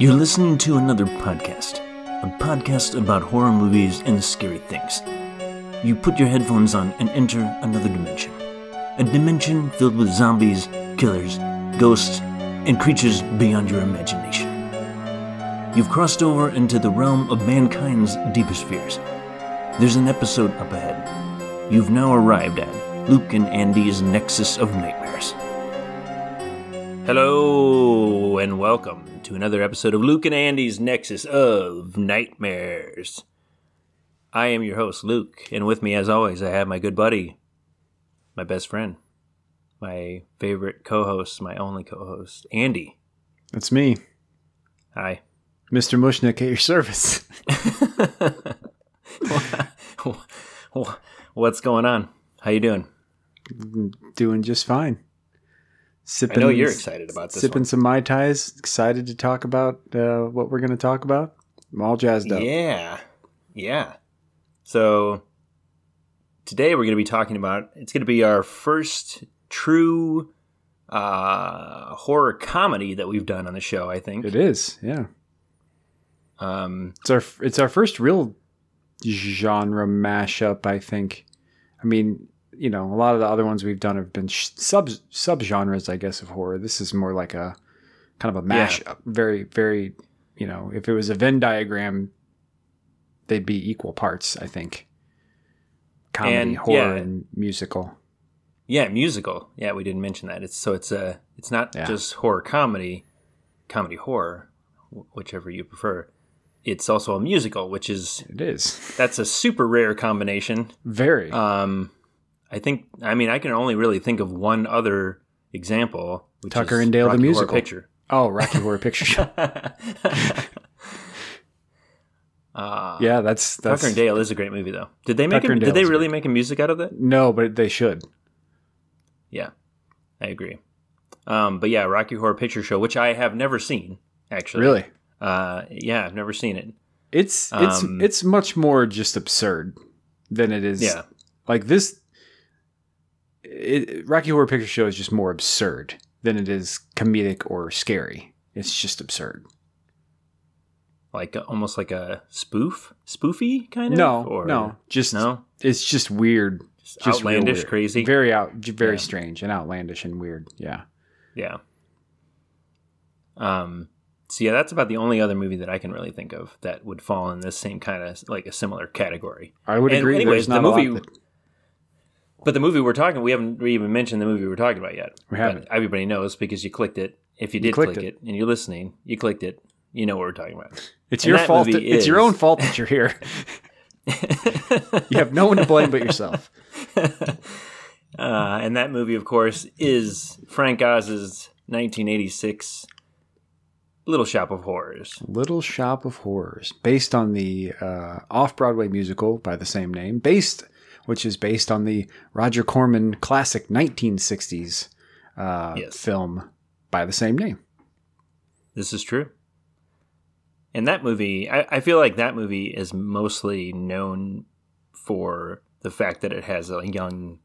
You're listening to another podcast, a podcast about horror movies and scary things. You put your headphones on and enter another dimension. A dimension filled with zombies, killers, ghosts, and creatures beyond your imagination. You've crossed over into the realm of mankind's deepest fears. There's an episode up ahead. You've now arrived at Luke and Andy's Nexus of Nightmares. Hello, and welcome to another episode of Luke and Andy's Nexus of Nightmares. I am your host, Luke, and with me, as always, I have my good buddy, my best friend, my favorite co host, my only co host, Andy. That's me, Hi. Mr. Mushnick at your service. What's going on? How you doing? Doing just fine. Sipping, I know you're excited about this Sipping one. some Mai Tais. Excited to talk about uh, what we're going to talk about. I'm all jazzed up. Yeah. Yeah. So today we're going to be talking about it's going to be our first true uh horror comedy that we've done on the show, I think. It is, yeah. Um It's our it's our first real genre mashup. I think. I mean, you know, a lot of the other ones we've done have been sub sub genres, I guess, of horror. This is more like a kind of a Yeah. mashup. Very, very. You know, if it was a Venn diagram, they'd be equal parts. I think. Comedy, And, horror, yeah. and musical. yeah, musical. Yeah, we didn't mention that. It's so it's a it's not Yeah. just horror comedy, comedy horror, whichever you prefer. It's also a musical, which is It is that's a super rare combination. very. Um, I think. I mean, I can only really think of one other example. Which Tucker and Dale the Rocky Horror musical. Picture. oh, Rocky Horror Picture Show. uh, Yeah, that's that's Tucker and Dale is a great movie, though. Did they make? A, did they really make a music out of that? no, but they should. Yeah, I agree. Um, but yeah, Rocky Horror Picture Show, which I have never seen, actually. Really. Uh, yeah, I've never seen it. It's it's Um, it's much more just absurd than it is. Yeah. like this. It, Rocky Horror Picture Show is just more absurd than it is comedic or scary. It's just absurd. Like uh, almost like a spoof, spoofy kind of. no, or, no, just no, it's just weird, just, just outlandish, weird. crazy. very out, very Yeah. strange and outlandish and weird. Yeah, Yeah. Um. So yeah, that's about the only other movie that I can really think of that would fall in this same kind of like a similar category. I would And agree. anyways, the movie- that- But the movie we're talking, we haven't even mentioned the movie we're talking about yet. We But haven't. everybody knows because you clicked it. If you did clicked click it. it. and you're listening, you clicked it. You know what we're talking about. it's and your fault. that- it's your own fault that you're here. you have no one to blame but yourself. Uh, and that movie, of course, is Frank Oz's 1986 Little Shop of Horrors. Little Shop of Horrors, based on the uh, off-Broadway musical by the same name, based which is based on the Roger Corman classic 1960s uh, Yes. film by the same name. This is true. And that movie, I, I feel like that movie is mostly known for the fact that it has a young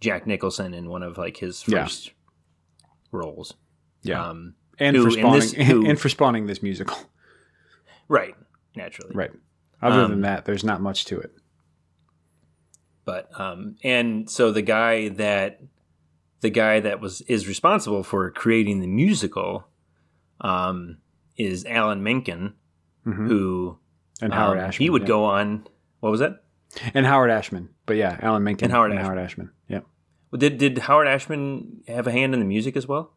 Jack Nicholson in one of like his Yeah. first roles. Yeah, Um, and who for spawning this- who- and for spawning this musical. right, naturally. Right. Other Um, than that, there's not much to it. But um, and so the guy that the guy that was is responsible for creating the musical um, is Alan Menken, Mhm. who And Howard um, Ashman. he would yeah. go on. What was that? And Howard Ashman. But yeah, Alan Menken And Howard Howard Ashman. Yeah. Well, Did did Howard Ashman have a hand in the music as well?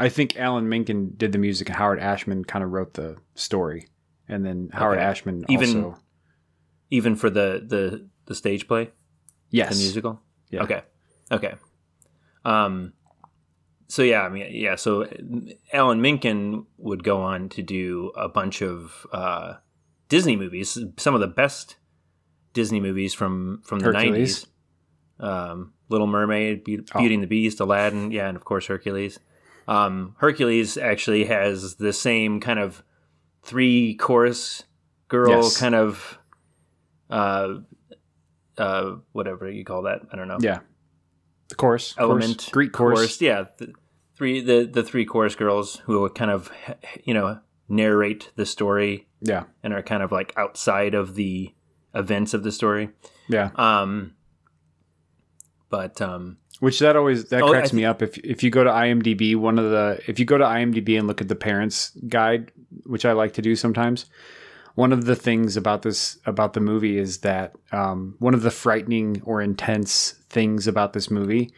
I think Alan Menken did the music and Howard Ashman kind of wrote the story. And then Howard Okay. Ashman Even- also. Even for the the the stage play, Yes. the musical. Yeah. Okay. Okay. Um. So yeah, I mean, yeah. So Alan Menken would go on to do a bunch of uh, Disney movies, some of the best Disney movies from from the Hercules. nineties. Um, Little Mermaid, Be- Oh. Beauty and the Beast, Aladdin, yeah, and of course Hercules. Um, Hercules actually has the same kind of three chorus girl Yes. kind of uh, uh, whatever you call that. I don't know. Yeah. The chorus. Element Chorus, Greek chorus. Yeah, the three the the three chorus girls who kind of you know narrate the story Yeah. and are kind of like outside of the events of the story. Yeah. Um, but um, Which that always that Oh, cracks thi- me up. If if you go to IMDb, one of the if you go to IMDb and look at the parents guide, which I like to do sometimes, one of the things about this about the movie is that um, one of the frightening or intense things about this movie.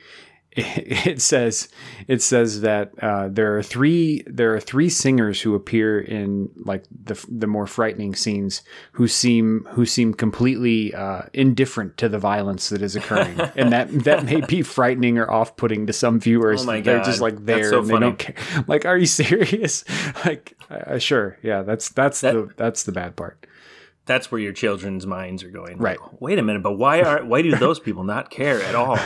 It, says it says that uh, there are three there are three singers who appear in like the the more frightening scenes who seem who seem completely uh, indifferent to the violence that is occurring, and that that may be frightening or off putting to some viewers. Oh my They're God. just like there so and they funny. don't care. Like, are you serious? like, uh, sure, yeah. That's that's That- the that's the bad part. that's where your children's minds are going. Right. Like, Wait a minute, but why are why do those people not care at all?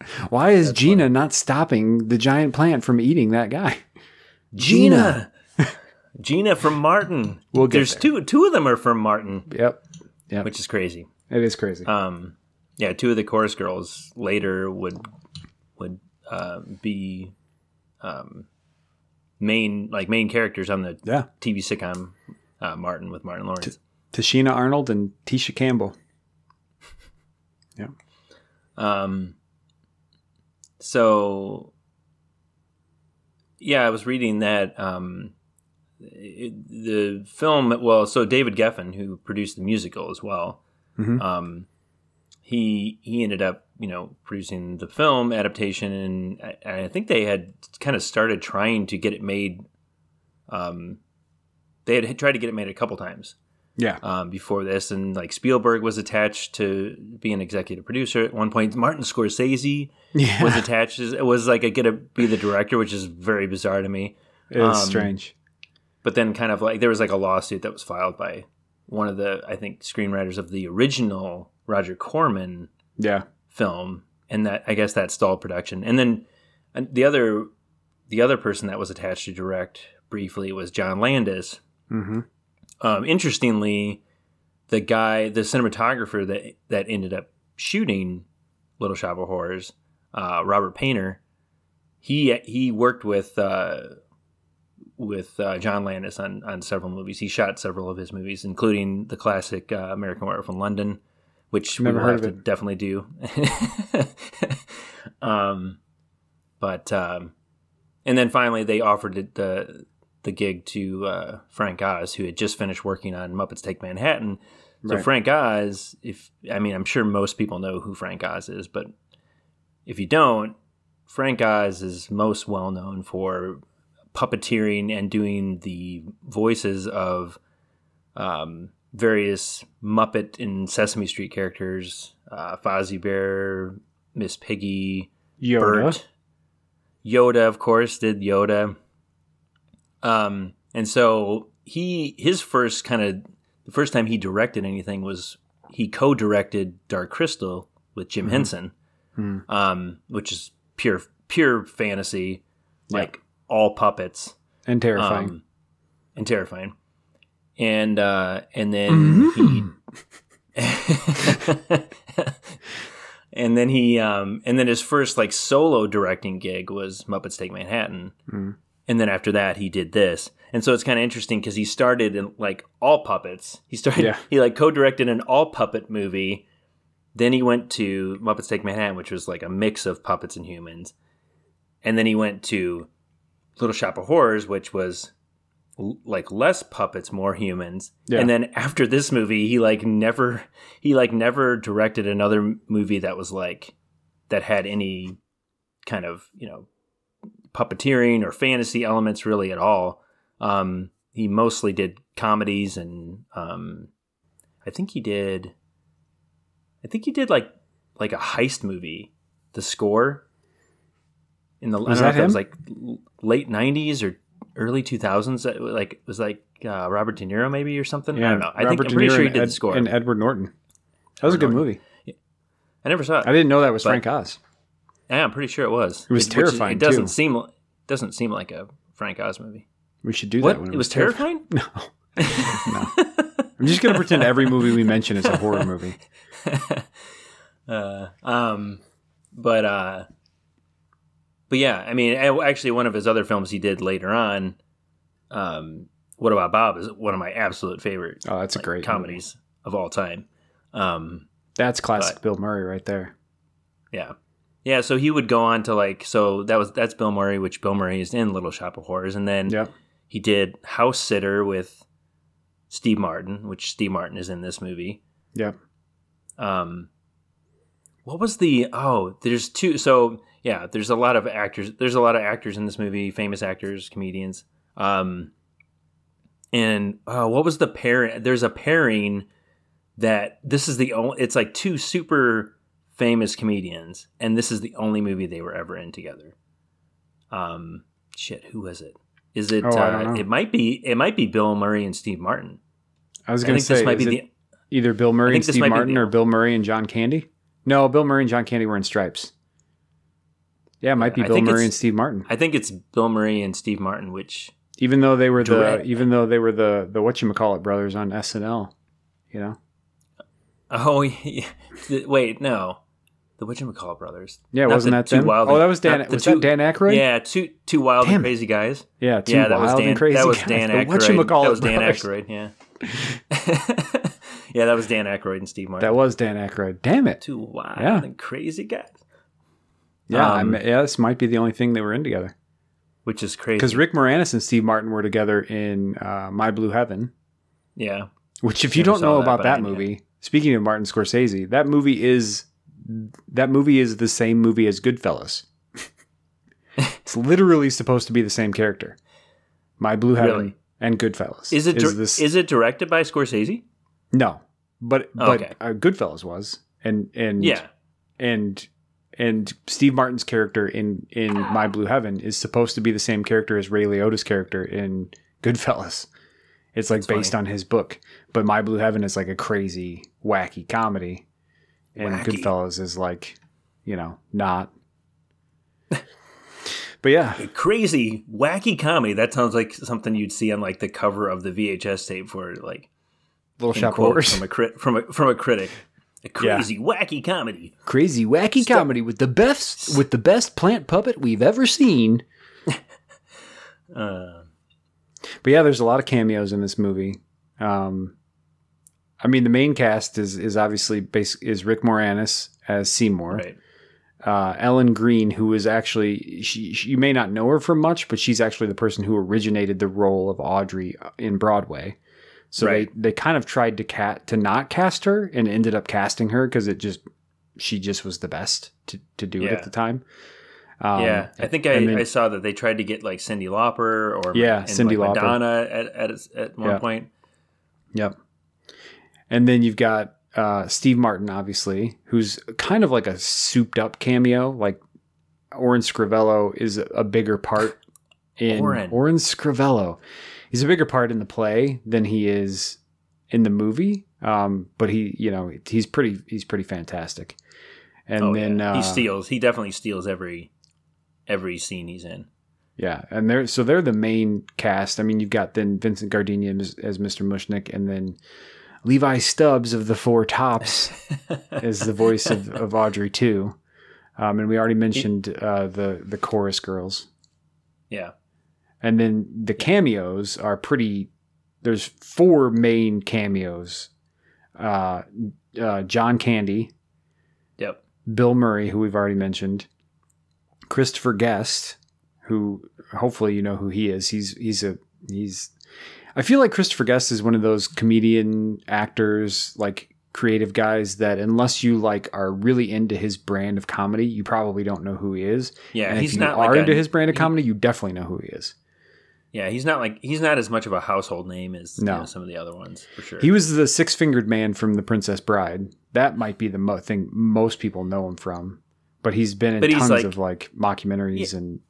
Why is Gina not stopping the giant plant from eating that guy? Gina, Gina from Martin. We'll get There's there. two two of them are from Martin, Yep, yep. which is crazy. it is crazy. Um, yeah, two of the chorus girls later would would uh, be um, main like main characters on the yeah, TV sitcom uh, Martin with Martin Lawrence. Tichina Arnold and Tisha Campbell. Yeah, Um, so, yeah, I was reading that um, it, the film. Well, so David Geffen, who produced the musical as well, Mhm. um, he he ended up you know producing the film adaptation, and I, I think they had kind of started trying to get it made. Um, they had tried to get it made a couple times yeah, um, before this, and like Spielberg was attached to be an executive producer at one point. Martin Scorsese yeah. was attached. It was like a get to be the director, which is very bizarre to me. it is um, strange. But then, kind of like there was like a lawsuit that was filed by one of the I think screenwriters of the original Roger Corman Yeah, film, and that I guess that stalled production. And then and the other the other person that was attached to direct briefly was John Landis, hmm um, interestingly, the guy, the cinematographer that that ended up shooting Little Shop of Horrors, uh, Robert Paynter, he he worked with uh, with uh, John Landis on on several movies. He shot several of his movies, including the classic uh, American Werewolf in London, which Never we will have to it. definitely do. um, but um, and then finally they offered it the the gig to uh, Frank Oz, who had just finished working on Muppets Take Manhattan. So Right. Frank Oz, if I mean, I'm sure most people know who Frank Oz is, but if you don't, Frank Oz is most well known for puppeteering and doing the voices of um, various Muppet and Sesame Street characters, uh, Fozzie Bear, Miss Piggy, Yoda. Bert. Yoda, of course, did Yoda. Um, and so he his first kind of the first time he directed anything was he co-directed Dark Crystal with Jim Henson, Hmm. um, which is pure pure fantasy, Yeah. like all puppets and terrifying. um, and terrifying. And uh, and then he and then he um, and then his first like solo directing gig was Muppets Take Manhattan. Mm. And then after that, he did this, and so it's kind of interesting because he started in like all puppets. He started, Yeah. he like co-directed an all puppet movie. Then he went to Muppets Take Manhattan, which was like a mix of puppets and humans. And then he went to Little Shop of Horrors, which was l- like less puppets, more humans. Yeah. And then after this movie, he like never he like never directed another movie that was like that had any kind of you know puppeteering or fantasy elements really at all. Um, he mostly did comedies and um, I think he did. I think he did like like a heist movie. The score in the Was I don't know if that was like late '90s or early 2000s. Like it was like uh, Robert De Niro maybe or something. I don't know. I think Robert I'm De pretty Niro sure he and did Ed- the score. and Edward Norton. That was a good Norton. movie. I never saw it. I didn't know that was But- Frank Oz. Yeah, I'm pretty sure it was. It was is- terrifying, It doesn't too. seem doesn't seem like a Frank Oz movie. We should do What? that. When It was terrifying. No, no. I'm just gonna pretend every movie we mention is a horror movie. uh, um, but uh, but yeah, I mean, actually, one of his other films he did later on, um, What About Bob is one of my absolute favorite Oh, that's a like, great movie. comedies of all time. Um, That's classic But- Bill Murray right there. yeah, yeah. So he would go on to like so that was that's Bill Murray, which Bill Murray is in Little Shop of Horrors, and then Yep. he did House Sitter with Steve Martin, which Steve Martin is in this movie. Yeah. Um, what was the oh? There's two. So yeah, there's a lot of actors. There's a lot of actors in this movie, famous actors, comedians. Um, and uh, what was the pair? There's a pairing that this is the only. It's like two super famous comedians, and this is the only movie they were ever in together. Um, shit, who was it? Is it? Oh, uh. It might be. It might be Bill Murray and Steve Martin. I was going to think say this might be the. either Bill Murray and Steve Martin the- or Bill Murray and John Candy. No, Bill Murray and John Candy were in Stripes. Yeah, it might be I Bill Murray and Steve Martin. I think it's Bill Murray and Steve Martin, which Even though they were the even though they were the the what you call it brothers on SNL, you know. oh yeah, wait no, the mccall brothers. Yeah, Not wasn't that two them? wild oh, that was Dan. Was two- that Dan Aykroyd? Yeah, two two wild Damn and crazy guys. yeah, two yeah, that was Dan. and crazy. that was guys. Dan The Aykroyd. That was Dan brothers. Aykroyd. Yeah. yeah, that was Dan Aykroyd and Steve Martin. That was Dan Aykroyd. Damn it. two wild Yeah. and crazy guys, Yeah, Um, yeah, this might be the only thing they were in together. which is crazy. Because Rick Moranis and Steve Martin were together in uh, My Blue Heaven, yeah, which, if you don't know that, about that I movie, speaking of Martin Scorsese, that movie is that movie is the same movie as Goodfellas. it's literally supposed to be the same character. My Blue Heaven Really? and Goodfellas. is it dir- this? is it directed by Scorsese? no, but but Okay. uh, Goodfellas was, and and Yeah, and and Steve Martin's character in in My Blue Heaven is supposed to be the same character as Ray Liotta's character in Goodfellas. It's like That's based funny. on his book, but My Blue Heaven is like a crazy, wacky comedy, and Wacky. Goodfellas is like, you know, not. but yeah, crazy wacky comedy. That sounds like something you'd see on like the cover of the VHS tape for like Little Shop of Horrors, from a crit from a from a critic. A crazy wacky comedy. crazy, wacky comedy with the best with the best plant puppet we've ever seen. Uh, But yeah, there's a lot of cameos in this movie. Um, I mean, the main cast is is obviously base, is Rick Moranis as Seymour, right. uh, Ellen Greene, who is actually she, she. You may not know her from much, but she's actually the person who originated the role of Audrey in Broadway. So Right. they they kind of tried to cat to not cast her and ended up casting her because it just she just was the best to to do it at the time. Um, yeah, I think I, then- I saw that they tried to get like Cyndi Lauper or Yeah, Cyndi like, Lauper. Madonna at at, at one Yeah. point. Yep. And then you've got uh, Steve Martin, obviously, who's kind of like a souped up cameo. Like Orin Scrivello is a bigger part in Orin. Orin Scrivello. He's a bigger part in the play than he is in the movie. Um, but he, you know, he's pretty he's pretty fantastic. And oh, then yeah. uh, he steals. He definitely steals every every scene he's in. Yeah, and they're so they're the main cast. I mean, you've got then Vincent Gardenia as, as Mr. Mushnick, and then Levi Stubbs of the Four Tops is the voice of, of Audrey II. Um, and we already mentioned uh, the the chorus girls, yeah, and then the cameos are pretty. There's four main cameos: uh, uh, John Candy, yep. Bill Murray, who we've already mentioned, Christopher Guest, who hopefully you know who he is. He's he's a he's. I feel like Christopher Guest is one of those comedian actors, like creative guys that unless you like are really into his brand of comedy, you probably don't know who he is. Yeah, and he's if you not are like into a- his brand of he- comedy, you definitely know who he is. Yeah, he's not like he's not as much of a household name as you No. know, some of the other ones for sure. He was the six fingered man from The Princess Bride. That might be the mo- thing most people know him from. But he's been in But tons like- of like mockumentaries and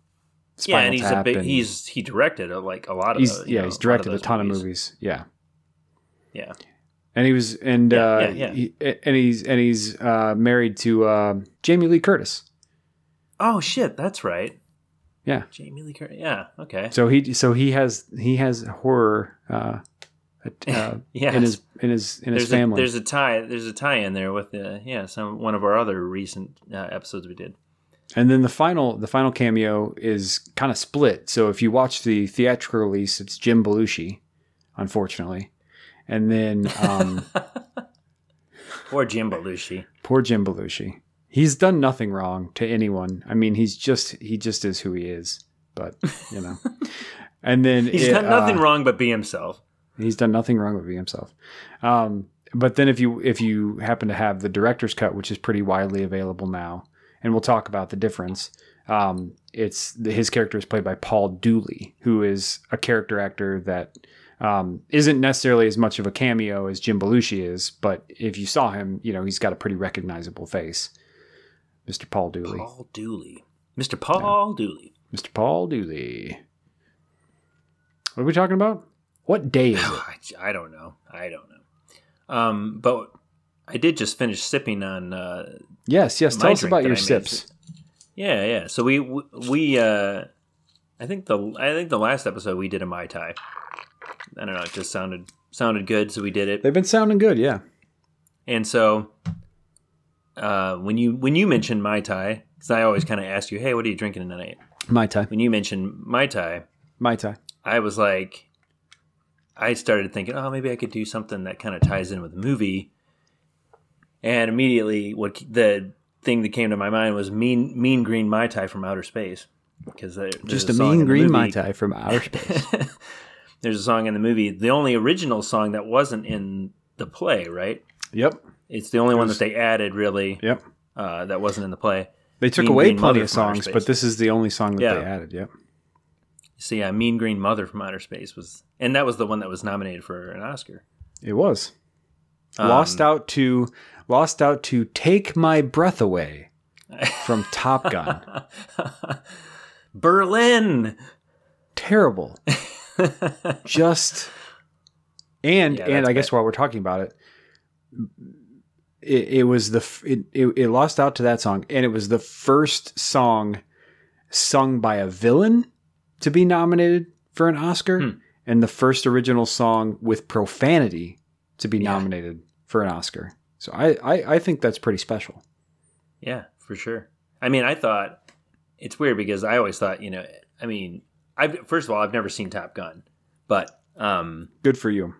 yeah, and he's a big. and- He's he directed a, like a lot of. he's the, yeah know, he's directed a those ton movies. of movies yeah Yeah, and he was and Yeah, uh yeah, yeah. He, and he's and he's uh married to uh jamie lee curtis Oh shit, that's right. Yeah. Jamie Lee Curtis. Yeah. Okay. so he so he has he has horror uh, uh yeah. in his in his in his there's family A, there's a tie. There's a tie in there with the yeah some one of our other recent uh, episodes we did. And then the final the final cameo is kind of split so if you watch the theatrical release it's jim belushi unfortunately. And then um, Or Jim Belushi. poor Jim Belushi. He's done nothing wrong to anyone. I mean, he's just he just is who he is. But you know, and then He's it, done nothing uh, wrong but be himself. He's done nothing wrong with being himself. Um, but then if you if you happen to have the director's cut, which is pretty widely available now, and we'll talk about the difference. Um, it's his character is played by Paul Dooley, who is a character actor that um, isn't necessarily as much of a cameo as Jim Belushi is, but if you saw him, you know he's got a pretty recognizable face. Mr. Paul Dooley. Paul Dooley. Mr. Paul Dooley. Mr. Paul Dooley. What are we talking about? What day is it? I, I don't know. I don't know. Um, but I did just finish sipping on. Uh, Yes, yes. Tell us about your I made. sips. yeah, yeah. So we we uh, I think the I think the last episode we did a mai tai. I don't know. It just sounded sounded good, so we did it. They've been sounding good, yeah. And so uh, when you when you mentioned mai tai, because I always kind of ask you, hey, what are you drinking tonight? Mai Tai. When you mentioned mai tai, Mai Tai. I was like, I started thinking, oh, maybe I could do something that kind of ties in with the movie. And immediately, what the thing that came to my mind was Mean Mean Green Mai Tai from Outer Space, because Just a song mean green Mai Tai from outer space. There's a song in the movie, the only original song that wasn't in the play, right? yep. It's the only one that they added, really, Yep. uh, that wasn't in the play. They took Mean away Green plenty of songs, but this is the only song that Yeah. they added. Yep. So yeah, Mean Green Mother from Outer Space was, and that was the one that was nominated for an Oscar. It was. Um, lost out to lost out to Take My Breath Away from Top Gun. Berlin. Terrible. Just and Yeah, and I guess bad. while we're talking about it, it, it was the it, it, it lost out to that song, and it was the first song sung by a villain to be nominated for an Oscar, Hmm. and the first original song with profanity to be Yeah. nominated for an Oscar. So I, I I think that's pretty special. Yeah, for sure. I mean, I thought it's weird because I always thought, you know, I mean, I first of all, I've never seen Top Gun, but um, Good for you.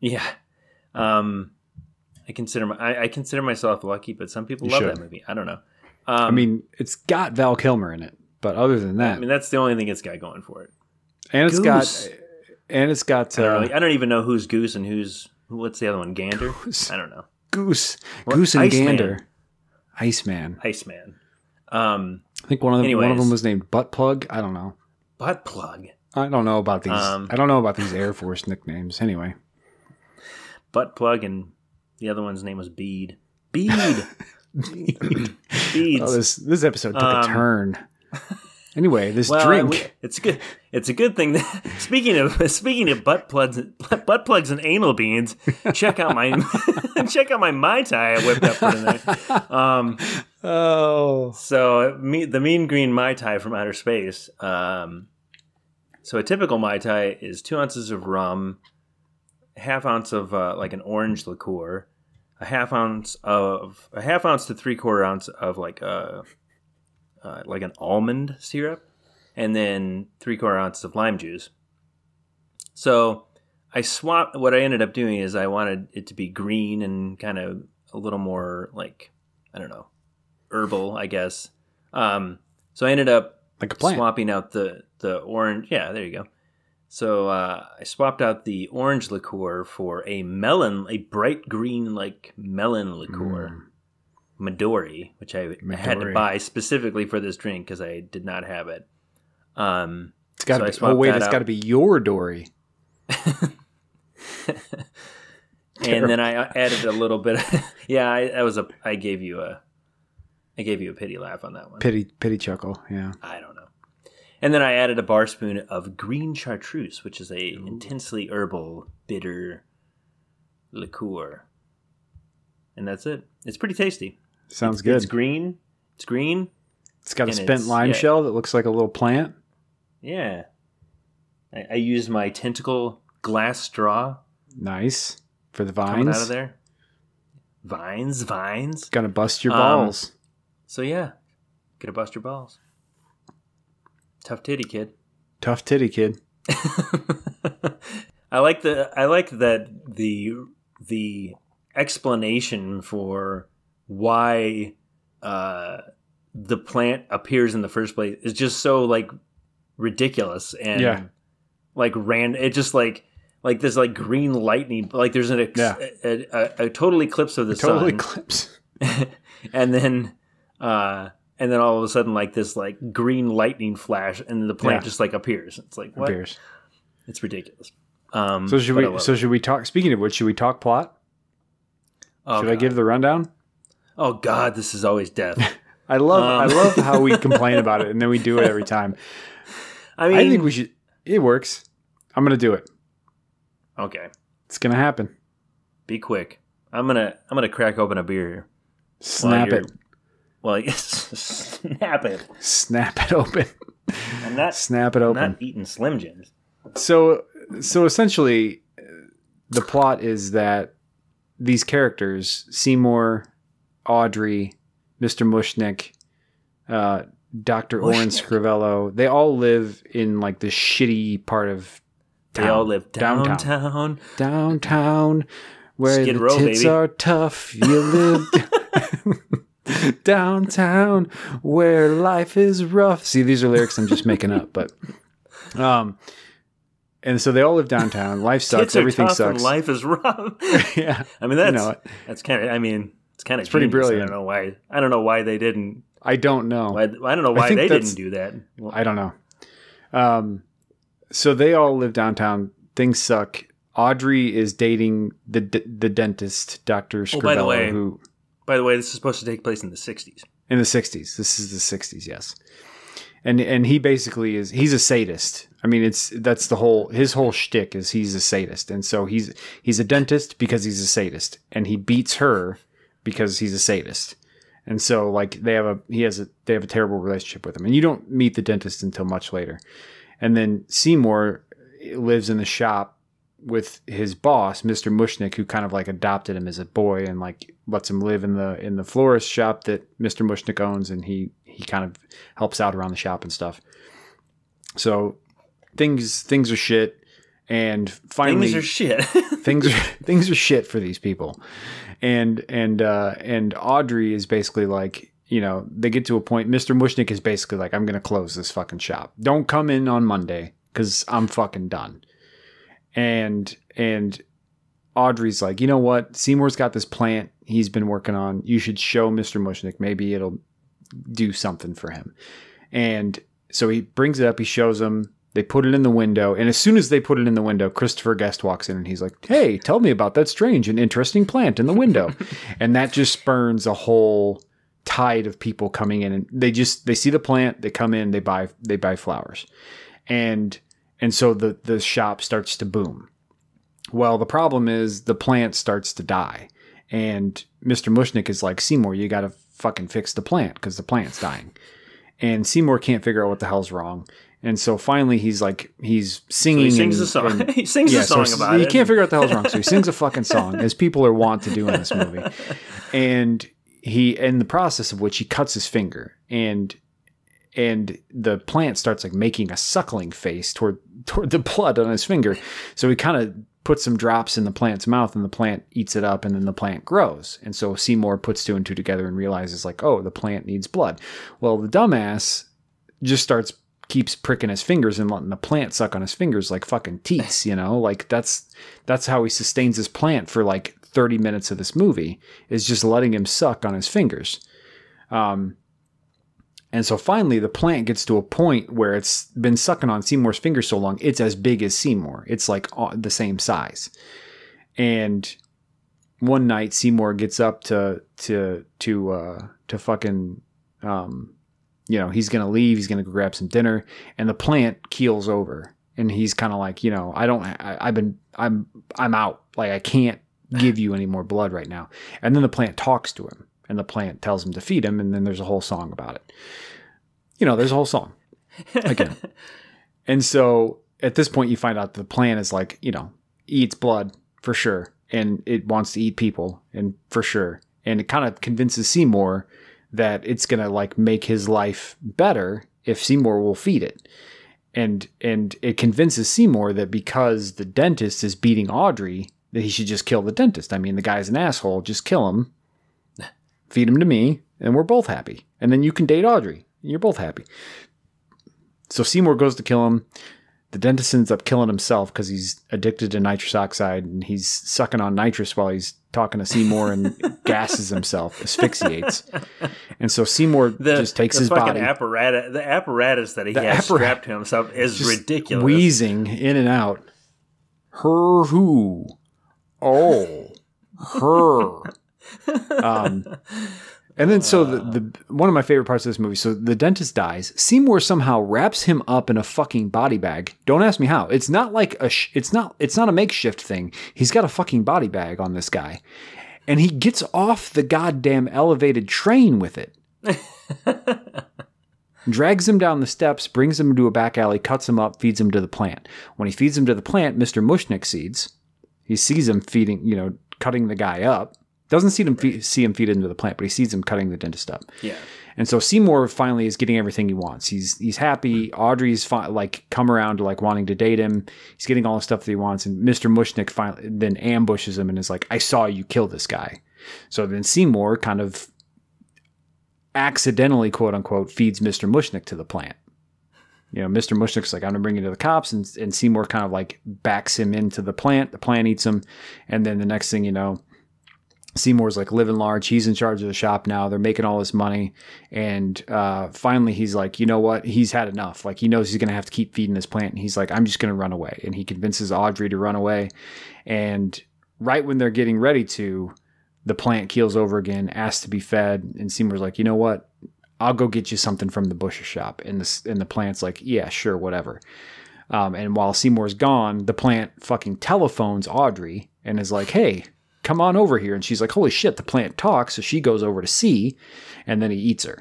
yeah, um, I consider my, I, I consider myself lucky, but some people You love should. that movie. I don't know. Um, I mean, it's got Val Kilmer in it, but other than that, I mean, that's the only thing it's got going for it. and it's Goose. got and it's got I don't, uh, really, I don't even know who's Goose and who's what's the other one, Gander. Goose. I don't know, Goose? Goose and Iceman. Gander, Iceman. Iceman, um, I think one of them, one of them was named Butt Plug. I don't know. butt plug, I don't know about these. Um, I don't know about these Air Force nicknames. Anyway, butt plug, and the other one's name was Bead. Bead. Beads. oh, this this episode took a Um, turn. Anyway, this Well, drink. we- it's good. It's a good thing. That, speaking of speaking of butt plugs, butt plugs and anal beans. Check out my check out my mai tai I whipped up for tonight. Um, oh, so me, the mean green mai tai from outer space. Um, so a typical mai tai is two ounces of rum, half ounce of uh, like an orange liqueur, a half ounce of a half ounce to three quarter ounce of like a uh, like an almond syrup, and then three quarter ounces of lime juice. So I swapped. What I ended up doing is I wanted it to be green and kind of a little more like I don't know herbal, I guess. Um, so I ended up like a plant. swapping out the the orange. Yeah, there you go. So uh, I swapped out the orange liqueur for a melon, a bright green like melon liqueur, Mm. Midori, which I had to buy specifically for this drink because I did not have it. Um, It's got so to be. Oh wait, it's got to be your Dory. and then I added a little bit. yeah, I, that was a. I gave you a. I gave you a pity laugh on that one. Pity, pity chuckle. Yeah. I don't know. And then I added a bar spoon of green chartreuse, which is a intensely herbal, bitter liqueur. And that's it. It's pretty tasty. Sounds It's good. It's green. It's green. It's got a spent lime yeah. shell that looks like a little plant. Yeah. I, I used my tentacle glass straw Nice for the vines. coming out of there. Vines, vines. Gonna bust your Um, balls. So yeah, gonna bust your balls. Tough titty kid. Tough titty kid. I like the I like that the the explanation for why uh, the plant appears in the first place is just so like ridiculous and Yeah. like ran. It just like like this like green lightning. Like there's an ex- Yeah. a, a, a total eclipse of the Total sun, eclipse. and then uh, and then all of a sudden like this like green lightning flash, and the plant Yeah. just like appears. It's like what? Appears. It's ridiculous. Um, So should we? So it. should we talk? Speaking of which, should we talk plot? oh, should I give the rundown? Oh God, this is always death. I love. Um. I love how we complain about it and then we do it every time. I mean, I think we should. It works. I'm gonna do it. okay. It's gonna happen. Be quick. I'm gonna I'm gonna crack open a beer here. Snap it. Well, yes. snap it. Snap it open. I'm not. Snap it I'm open. not eating Slim Jims. So, so essentially, the plot is that these characters, Seymour, Audrey, Mr. Mushnick, uh, Dr. Orin. Scrivello, they all live in like the shitty part of They all live Downtown. downtown. downtown where Skid the tits baby. are tough. You live downtown where life is rough. See, these are lyrics I'm just making up, but um, and so they all live downtown. Life sucks. Everything sucks. life is rough. yeah, I mean, that's know that's kind of. I mean, it's kind of It's pretty brilliant. I don't know why. I don't know why they didn't. I don't know. Why, I don't know why they didn't do that. Well, I don't know. Um, so they all live downtown. Things suck. Audrey is dating the the dentist, Doctor Scrivello, Oh, by the way- who by the way, this is supposed to take place in the '60s. in the 60s this is the 60s yes and and he basically is he's a sadist i mean it's that's the whole his whole shtick is he's a sadist and so he's he's a dentist because he's a sadist and he beats her because he's a sadist and so like they have a he has a they have a terrible relationship with him and you don't meet the dentist until much later and then seymour eh, lives in the shop with his boss, Mr. Mushnick, who kind of like adopted him as a boy and like lets him live in the in the florist shop that Mr. Mushnick owns, and he he kind of helps out around the shop and stuff. So things things are shit, and finally Things are shit. things are things are shit for these people, and and uh, and Audrey is basically like. You know, they get to a point. Mr. Mushnick is basically like, "I'm going to close this fucking shop. Don't come in on Monday because I'm fucking done." and and Audrey's like, you know what? Seymour's got this plant he's been working on. You should show Mr. Mushnick. Maybe it'll do something for him. And so he brings it up. He shows him. They put it in the window, and as soon as they put it in the window, Christopher Guest walks in and he's like, "Hey, tell me about that strange and interesting plant in the window," and that just spurns a whole tide of people coming in, and they just they see the plant, they come in, they buy they buy flowers, and and so the the shop starts to boom. Well, the problem is the plant starts to die, and Mr. Mushnick is like Seymour, you got to fucking fix the plant because the plant's dying, and Seymour can't figure out what the hell's wrong, and so finally he's like he's singing. he sings and- a song. and- he sings yeah, a song so about he it. can't figure out the hell's wrong, so he sings a fucking song, as people are wont to do in this movie, and he in the process of which he cuts his finger and and the plant starts like making a suckling face toward toward the blood on his finger so he kind of puts some drops in the plant's mouth and the plant eats it up and then the plant grows and so seymour puts two and two together and realizes like oh the plant needs blood well the dumbass just starts keeps pricking his fingers and letting the plant suck on his fingers like fucking teats you know? Like that's that's how he sustains his plant for like 30 minutes of this movie is just letting him suck on his fingers. Um and so finally the plant gets to a point where it's been sucking on Seymour's finger so long it's as big as Seymour. It's like the same size. And one night Seymour gets up to to to uh to fucking um you know he's gonna leave he's gonna go grab some dinner and the plant keels over and he's kind of like you know i don't I, i've been i'm i'm out. Like i can't give you any more blood right now. And then the plant talks to him and the plant tells him to feed him and then there's a whole song about it. You know there's a whole song. Again. And so at this point you find out the plant is like you know eats blood for sure and it wants to eat people and for sure and it kind of convinces seymour that it's gonna like make his life better if seymour will feed it and and it convinces Seymour that because the dentist is beating Audrey, that he should just kill the dentist. I mean, the guy's an asshole. Just kill him, feed him to me, and we're both happy. And then you can date Audrey. And you're both happy. So Seymour goes to kill him. The dentist ends up killing himself because he's addicted to nitrous oxide and he's sucking on nitrous while he's talking to Seymour and gasses himself, asphyxiates. And so Seymour The, just takes his body, apparatus, the apparatus that he The has appara- strapped to himself is ridiculous. wheezing in and out. Her who? Oh, her. um, and then so the, uh. the one of my favorite parts of this movie. So the dentist dies. Seymour somehow wraps him up in a fucking body bag. Don't ask me how. It's not like a. Sh- it's not. It's not a makeshift thing. He's got a fucking body bag on this guy, and he gets off the goddamn elevated train with it. drags him down the steps, brings him to a back alley, cuts him up, feeds him to the plant. When he feeds him to the plant, Mr. Mushnick sees. He sees him feeding, you know, cutting the guy up. Doesn't see him fe- see him feed into the plant, but he sees him cutting the dentist up. yeah. And so Seymour finally is getting everything he wants. He's he's happy. Audrey's fi- like come around to like wanting to date him. He's getting all the stuff that he wants. And Mr. Mushnick finally then ambushes him and is like, "I saw you kill this guy." So then Seymour kind of accidentally, quote unquote, feeds Mr. Mushnick to the plant. You know, Mr. Mushnick's like, I'm gonna bring you to the cops, and, and Seymour kind of like backs him into the plant. The plant eats him, and then the next thing you know, Seymour's like living large. He's in charge of the shop now. They're making all this money, and uh, finally he's like, you know what? He's had enough. Like he knows he's gonna have to keep feeding this plant, and he's like, I'm just gonna run away. And he convinces Audrey to run away, and right when they're getting ready to, the plant keels over again, asks to be fed, and Seymour's like, you know what? I'll go get you something from the butcher shop. And the and the plant's like, yeah, sure, whatever. Um, and while Seymour's gone, the plant fucking telephones Audrey and is like, hey, come on over here. And she's like, holy shit, the plant talks. So she goes over to see, and then he eats her.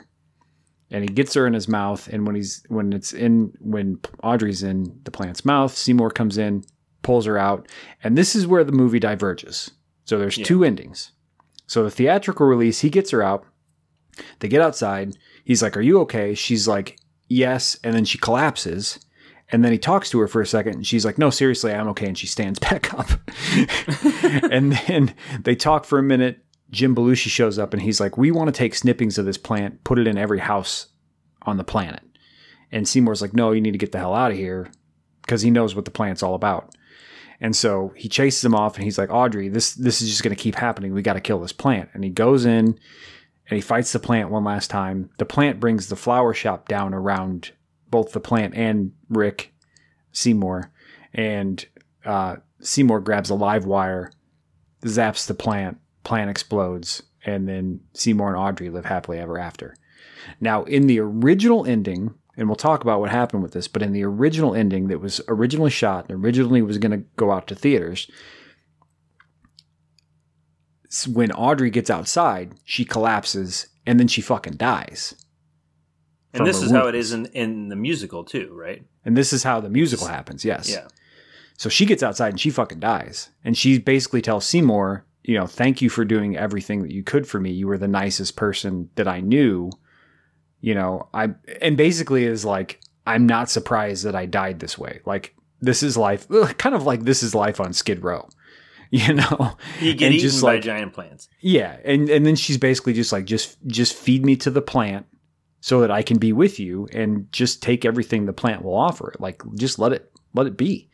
And he gets her in his mouth. And when he's when it's in when Audrey's in the plant's mouth, Seymour comes in, pulls her out, and this is where the movie diverges. So there's two endings. So the theatrical release, he gets her out. They get outside. He's like, "Are you okay?" She's like, "Yes," and then she collapses. And then he talks to her for a second, and she's like, "No, seriously, I'm okay." And she stands back up. and then they talk for a minute. Jim Belushi shows up, and he's like, "We want to take snippings of this plant, put it in every house on the planet." And Seymour's like, "No, you need to get the hell out of here," because he knows what the plant's all about. And so he chases him off, and he's like, "Audrey, this this is just going to keep happening. We got to kill this plant." And he goes in, and he fights the plant one last time. The plant brings the flower shop down around both the plant and Rick Seymour, and uh, Seymour grabs a live wire, zaps the plant, plant explodes, and then Seymour and Audrey live happily ever after. Now, in the original ending, and we'll talk about what happened with this, but in the original ending that was originally shot and originally was going to go out to theaters, when Audrey gets outside, she collapses and then she fucking dies. And this is how it is in, in the musical too, right? And this is how the musical happens, yes. Yeah. So she gets outside and she fucking dies. And she basically tells Seymour, you know, thank you for doing everything that you could for me. You were the nicest person that I knew. You know, I and basically is like, I'm not surprised that I died this way. Like this is life kind of like this is life on Skid Row. You know? You get And eaten just by like- giant plants. Yeah, and and then she's basically just like just just feed me to the plant so that I can be with you and just take everything the plant will offer. Like just let it let it be.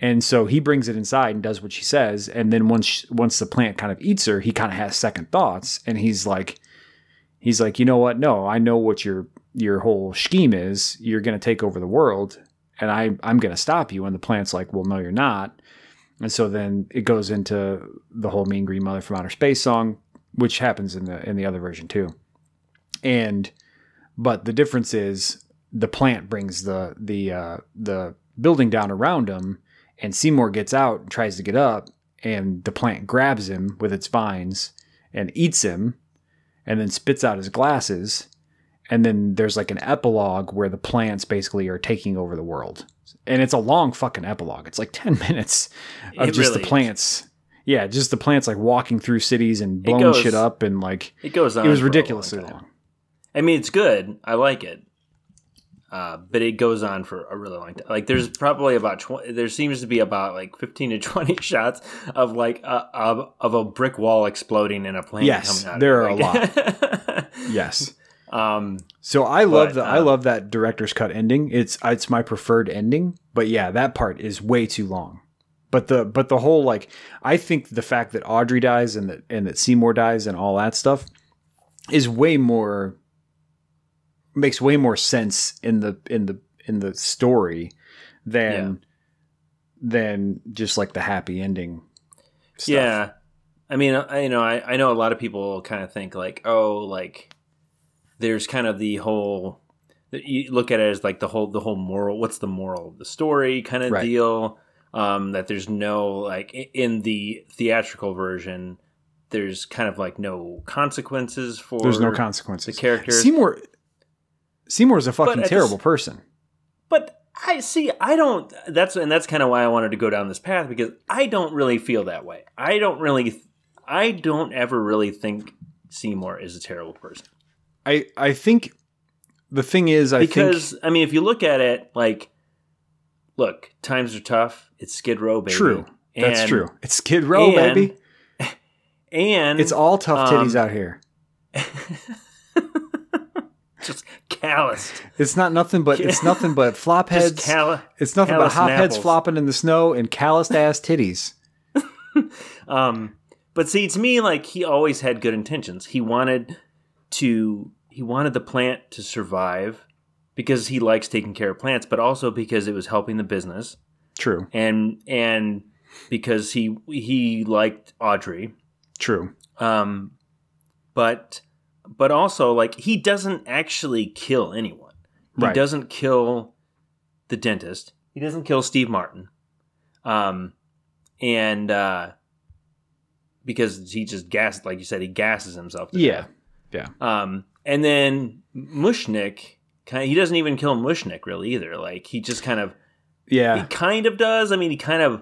And so he brings it inside and does what she says, and then once once the plant kind of eats her, he kind of has second thoughts, and he's like, he's like, you know what? No, I know what your your whole scheme is. You're going to take over the world, and I I'm going to stop you. And the plant's like, well, no, you're not. And so then it goes into the whole Mean Green Mother from Outer Space song, which happens in the in the other version too. And but the difference is the plant brings the the uh, the building down around him, and Seymour gets out and tries to get up, and the plant grabs him with its vines and eats him, and then spits out his glasses. And then there's like an epilogue where the plants basically are taking over the world. And it's a long fucking epilogue. It's like 10 minutes of It just really the is. plants. Yeah, just the plants like walking through cities and blowing goes shit up and like It goes on. it was ridiculously long long. I mean, it's good. I like it. Uh, but it goes on for a really long time. Like there's probably about 20, there seems to be about like 15 to 20 shots of like a, of, of a brick wall exploding and a plane Yes, coming out. there are a lot. Yes. um, So I love But, the I um, love that director's cut ending. It's it's my preferred ending. But yeah, that part is way too long. But the but the whole like I think the fact that Audrey dies and that and that Seymour dies and all that stuff is way more makes way more sense in the in the in the story than than just like the happy ending. Stuff. Yeah, I mean, I, you know, I, I know a lot of people kind of think like, oh, like there's kind of the whole you look at it as like the whole the whole moral. What's the moral of the story kind of Right. deal? Um, that there's no like in the theatrical version, there's kind of like no consequences for There's no consequences the characters. Seymour Seymour's a fucking the terrible person. But I see. I don't. That's and that's kind of why I wanted to go down this path because I don't really feel that way. I don't really. I don't ever really think Seymour is a terrible person I I think the thing is I because think I mean, if you look at it, like, look, times are tough. It's Skid Row, baby. True. that's true. It's Skid Row, and- baby. And It's all tough um, titties out here. calloused. It's not nothing but it's nothing but flop heads. call- it's nothing but hop heads flopping in the snow and calloused ass titties. Um, but see, to me, like he always had good intentions. He wanted to, he wanted the plant to survive because he likes taking care of plants, but also because it was helping the business, True. and and because he he liked Audrey. True. Um, but but also like he doesn't actually kill anyone. He Right. doesn't kill the dentist. He doesn't kill Steve Martin. Um, and uh, because he just gassed, like you said, he gasses himself. Yeah. death. Um, and then Mushnik, kind of, he doesn't even kill Mushnik really either. Like he just kind of yeah, he kind of does. I mean, he kind of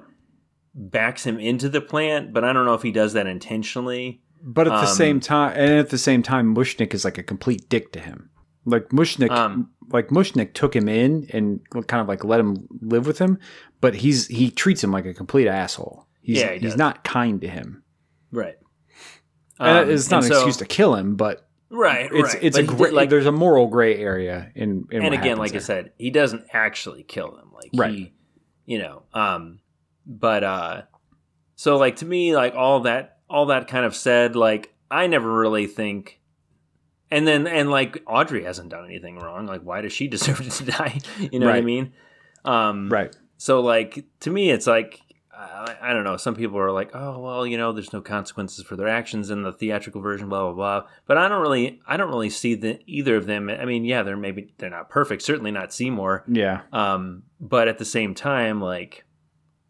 backs him into the plant, but I don't know if he does that intentionally. But at the um, same time and at the same time Mushnik is like a complete dick to him. Like Mushnik Um, like Mushnik took him in and kind of like let him live with him, but he's he treats him like a complete asshole. He's Yeah, he he's not kind to him. Right. Um, it's not an so- excuse to kill him, but Right. it's right. it's But a gray, did, like, there's a moral gray area in, in and again, like I said, he doesn't actually kill him. Like Right. he, you know, um, but uh, so like to me, like all that, all that kind of said, like I never really think. And then, and like Audrey hasn't done anything wrong. Like, why does she deserve to die? You know what I mean? Um, right. So like to me, it's like I, I don't know. Some people are like, oh well, you know, there's no consequences for their actions in the theatrical version, blah blah blah. But I don't really, I don't really see the either of them. I mean, yeah, they're maybe they're not perfect. Certainly not Seymour. Yeah. Um, but at the same time, like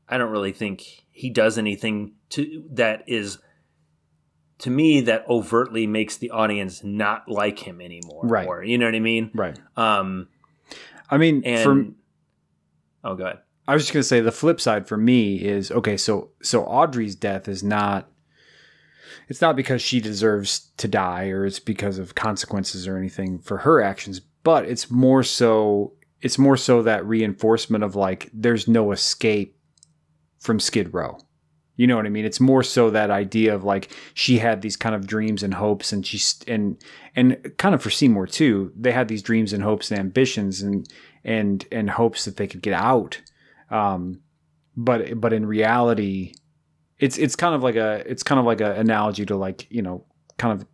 I don't really think he does anything to that is to me that overtly makes the audience not like him anymore. Right. Or, you know what I mean? Right. Um, I mean, and for oh, go ahead. I was just gonna say the flip side for me is okay. So so Audrey's death is not. It's not because she deserves to die, or it's because of consequences or anything for her actions, but it's more so. It's more so that reinforcement of like there's no escape from Skid Row. You know what I mean? It's more so that idea of like she had these kind of dreams and hopes, and she's and and kind of for Seymour too. They had these dreams and hopes and ambitions and and and hopes that they could get out. Um, but but in reality, it's it's kind of like a it's kind of like an analogy to like you know kind of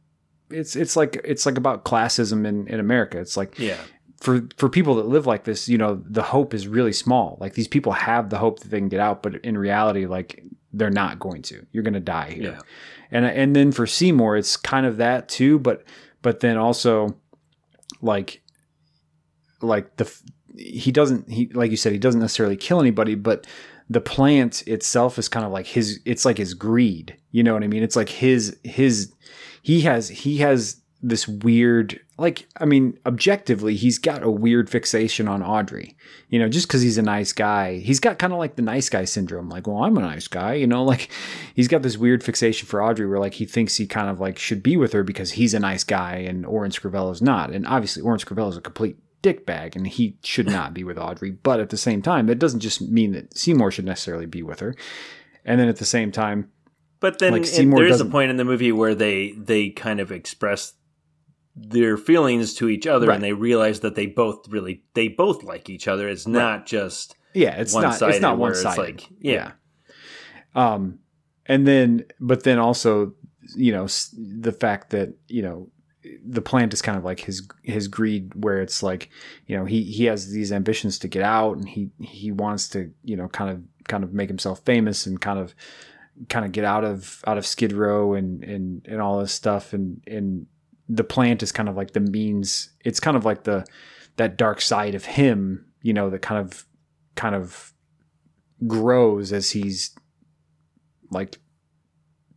it's it's like it's like about classism in in America. It's like Yeah. For for people that live like this, you know, the hope is really small. Like these people have the hope that they can get out, but in reality, like they're not going to. You're going to die here. Yeah. And and then for Seymour, it's kind of that too, but but then also like like the he doesn't he like you said he doesn't necessarily kill anybody, but the plant itself is kind of like his it's like his greed. You know what I mean? It's like his his he has he has this weird like I mean objectively he's got a weird fixation on Audrey. You know, just cuz he's a nice guy. He's got kind of like the nice guy syndrome like, well, I'm a nice guy, you know, like he's got this weird fixation for Audrey where like he thinks he kind of like should be with her because he's a nice guy and Orin Scrivello's not. And obviously Orin Scrivello's a complete dickbag and he should not be with Audrey. But at the same time, that doesn't just mean that Seymour should necessarily be with her. And then at the same time, But then Like, it- there is a point in the movie where they they kind of express their feelings to each other Right. and they realize that they both really they both like each other. It's not just yeah, it's not it's not one sided. like- yeah. Um, and then but then also you know the fact that you know the plant is kind of like his his greed where it's like you know he he has these ambitions to get out and he he wants to you know kind of kind of make himself famous and kind of kind of get out of out of skid row and and and all this stuff and and the plant is kind of like the means it's kind of like the that dark side of him you know that kind of kind of grows as he's like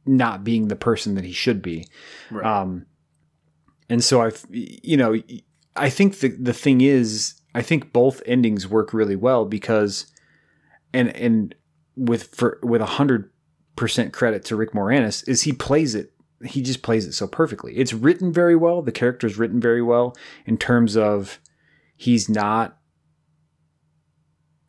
not being the person that he should be right. um, and so I, you know, I think the the thing is, I think both endings work really well because, and and with for with a hundred percent credit to Rick Moranis is he plays it. He just plays it so perfectly. It's written very well. The character's written very well in terms of he's not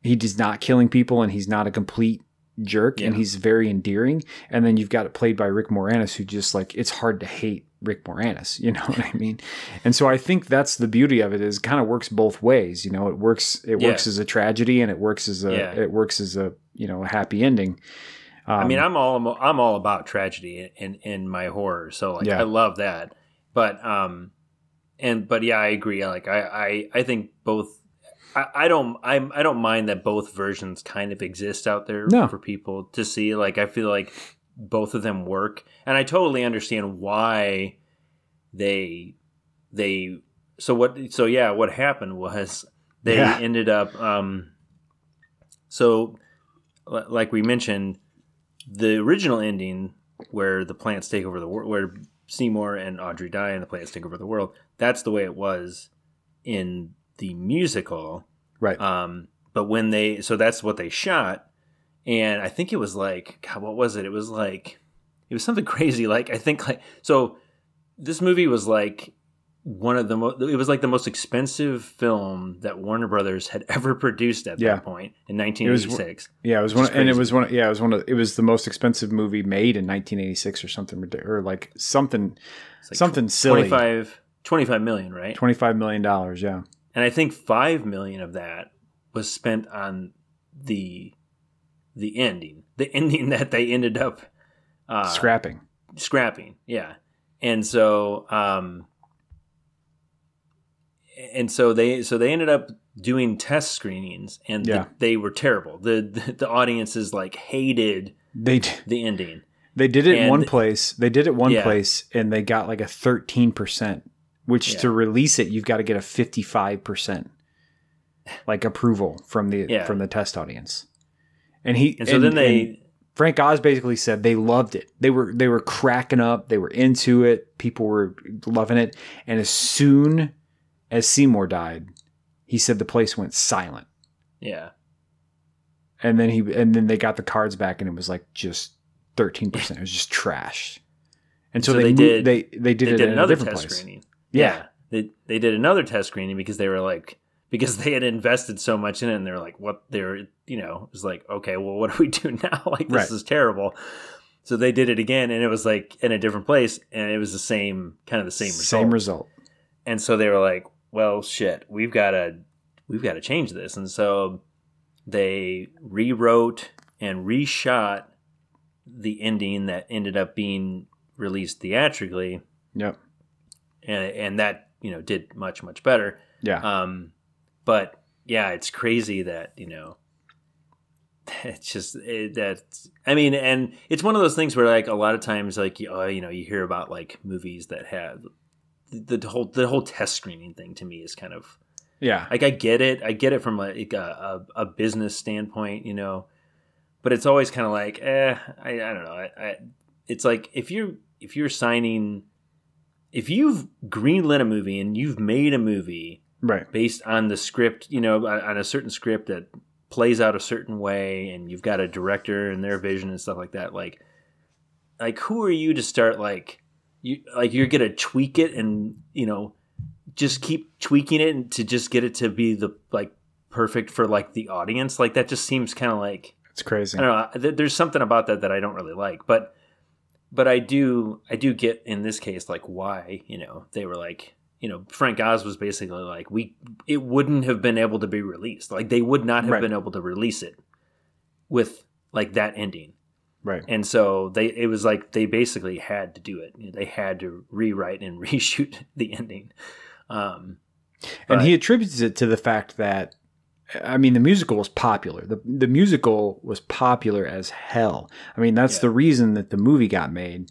he is not killing people and he's not a complete jerk and he's very endearing and then you've got it played by Rick Moranis who just like it's hard to hate Rick Moranis you know what I mean and so I think that's the beauty of it is kind of works both ways you know it works it Yeah. works as a tragedy and it works as a Yeah. it works as a you know a happy ending um, I mean, I'm all I'm all about tragedy in in my horror, so like Yeah. I love that. But um, and but yeah, I agree. Like I I, I think both. I, I don't I'm I don't mind that both versions kind of exist out there No. for people to see. Like I feel like both of them work, and I totally understand why they they. So what? So yeah, what happened was they Yeah. ended up. Um, so, li- like we mentioned, the original ending where the plants take over the world, where Seymour and Audrey die and the plants take over the world, that's the way it was in the musical. right Um, but when they, so that's what they shot. And I think it was like, God, what was it? It was like, it was something crazy. Like, I think, like, so this movie was like one of the most, it was like the most expensive film that Warner Brothers had ever produced at Yeah. that point in was- 1986. yeah it was one and it was one yeah it was one of it was the most expensive movie made in 1986 or something or like something like something silly 25, 25 million, right? 25 million dollars yeah And I think five million of that was spent on the the ending, the ending that they ended up uh, scrapping scrapping. Yeah, and so um, and so they so they ended up doing test screenings, and the- they were terrible. The, the the audiences like hated they the ending. They did it in one place. They did it one Yeah. place, and they got like a thirteen percent. Which Yeah. to release it, you've got to get a fifty-five percent like approval from the Yeah. from the test audience. And he And so then they Frank Oz basically said they loved it. They were they were cracking up. They were into it. People were loving it. And as soon as Seymour died, he said the place went silent. yeah And then he and then they got the cards back, and it was like just thirteen percent. It was just trash. And so, So they they moved, did- they they did they it did in a another different test place. screening. Yeah. They they did another test screening because they were like because they had invested so much in it and they're like what they're you know, it was like, okay, well what do we do now? like this Right. is terrible. So they did it again and it was like in a different place and it was the same kind of the same result. Same result. and so they were like, well shit, we've gotta we've gotta change this. And so they rewrote and reshot the ending that ended up being released theatrically Yep. and and that you know did much much better. Yeah. Um, but yeah, it's crazy that you know it's just it, that I mean, and it's one of those things where like a lot of times like you- uh, you know you hear about like movies that have the, the whole the whole test screening thing to me is kind of yeah. like I get it, I get it from like a, a, a business standpoint, you know, but it's always kind of like, eh, I, I don't know. I, I, it's like if you're if you're signing, if you've greenlit a movie and you've made a movie Right. based on the script, you know, on on a certain script that plays out a certain way, and you've got a director and their vision and stuff like that, like, like who are you to start like you like you're gonna tweak it and you know just keep tweaking it and to just get it to be the like perfect for like the audience. Like that just seems kind of like It's crazy. I don't know. There's something about that that I don't really like, but but I do I do get in this case like why you know they were like you know Frank Oz was basically like we it wouldn't have been able to be released like they would not have Right. been able to release it with like that ending Right. and so they it was like they basically had to do it they had to rewrite and reshoot the ending um and he attributes it to the fact that I mean the musical was popular. The the musical was popular as hell. I mean that's Yeah. the reason that the movie got made.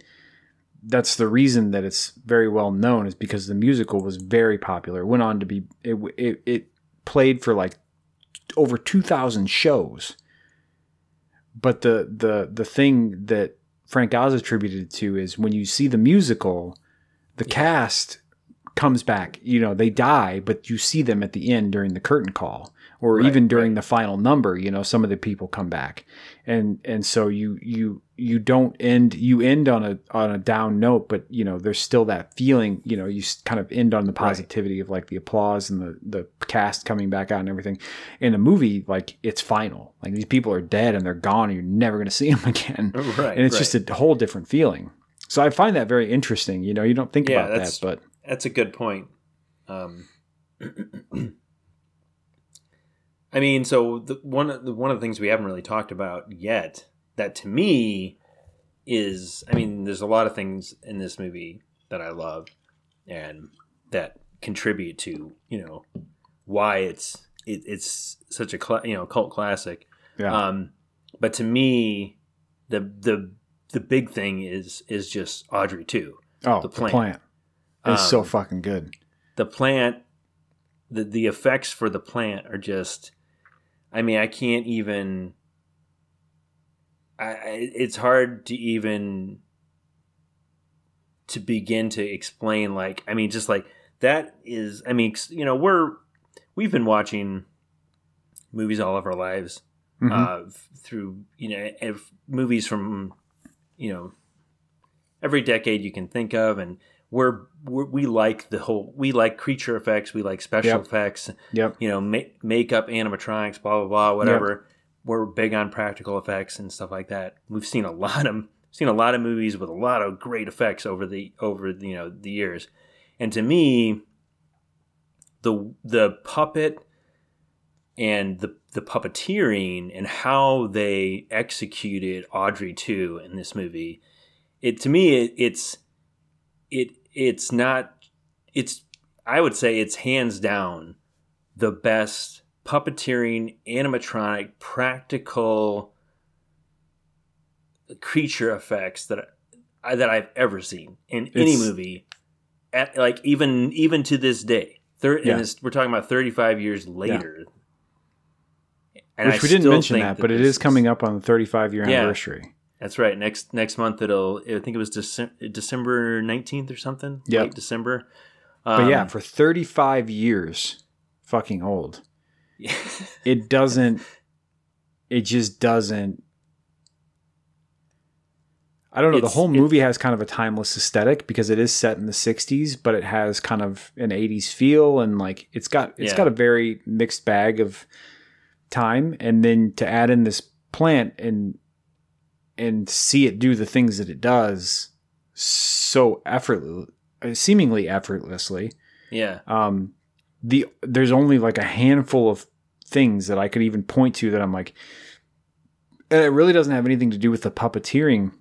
That's the reason that it's very well known is because the musical was very popular. It went on to be it it, it played for like over 2000 shows. But the the the thing that Frank Oz attributed to is when you see the musical, the cast comes back. You know, they die, but you see them at the end during the curtain call, or Right, even during right. the final number. You know, some of the people come back, and and so you you you don't end you end on a on a down note, but you know there's still that feeling. You know, you kind of end on the positivity of like the applause and the the cast coming back out and everything. In a movie, like it's final. Like these people are dead and they're gone, and you're never going to see them again right and it's right. just a whole different feeling. So I find that very interesting. You know, you don't think Yeah, about that, that's- but That's a good point. Um, I mean, so the, one of the, one of the things we haven't really talked about yet that to me is, I mean, there's a lot of things in this movie that I love and that contribute to you know why it's it, it's such a cla you know cult classic. yeah, Um, but to me, the the the big thing is is just Audrey II. oh, the plant, the plant. plant, is so Um, fucking good. the plant the the effects for the plant are just i mean i can't even I, it's hard to even to begin to explain like i mean just like that is i mean you know we're we've been watching movies all of our lives Mhm. uh, through you know if movies from you know every decade you can think of, and we're, we're we like the whole we like creature effects, we like special Yep. effects, yep, you know, ma- makeup, animatronics, blah blah blah, whatever. We're big on practical effects and stuff like that. We've seen a lot of seen a lot of movies with a lot of great effects over the over the, you know the years, and to me, the the puppet and the the puppeteering and how they executed Audrey II in this movie it to me it, it's it it's not it's I would say it's hands down the best puppeteering animatronic practical creature effects that I, that I've ever seen in any movie at like even even to this day Thir- Yeah. and this, we're talking about 35 years later And which I we didn't mention think that, but it is coming up on the 35 year Yeah. anniversary. That's right. Next next month it'll. I think it was Dece- December nineteenth or something. Yeah, December. But yeah, Um, for 35 years, fucking old. It doesn't. It just doesn't. I don't know. the whole movie has kind of a timeless aesthetic because it is set in the 60s, but it has kind of an 80s feel and like it's got it's Yeah. got a very mixed bag of time and then to add in this plant and and see it do the things that it does so effortless seemingly effortlessly yeah. um the there's only like a handful of things that I could even point to that I'm like and it really doesn't have anything to do with the puppeteering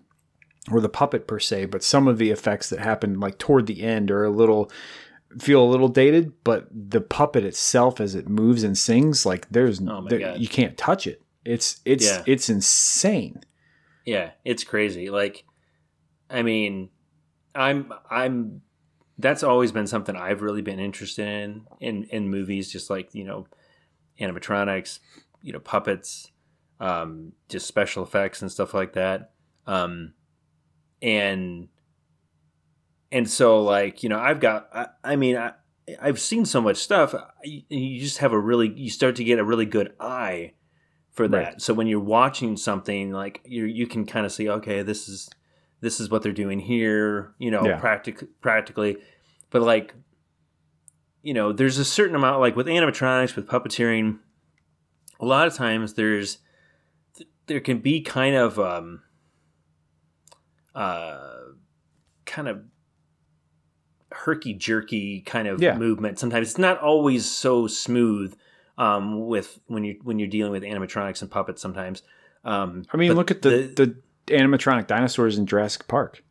or the puppet per se, but some of the effects that happen like toward the end are a little feel a little dated, but the puppet itself as it moves and sings, like there's Oh there- you can't touch it. It's it's Yeah. it's insane. Yeah, it's crazy. Like, I mean, I'm I'm. That's always been something I've really been interested in in in movies, just like you know, animatronics, you know, puppets, um, just special effects and stuff like that. Um, and and so like you know, I've got. I, I mean, I I've seen so much stuff. You, you just have a really you start to get a really good eye for that. Right. So when you're watching something like you you can kind of see okay, this is this is what they're doing here, you know, Yeah. practic- practically. But like you know, there's a certain amount like with animatronics, with puppeteering. A lot of times there's there can be kind of um, uh, kind of herky jerky kind of Yeah. movement. Sometimes it's not always so smooth um, with when you when you're dealing with animatronics and puppets. Sometimes, um, I mean, look at the, the animatronic dinosaurs in Jurassic Park.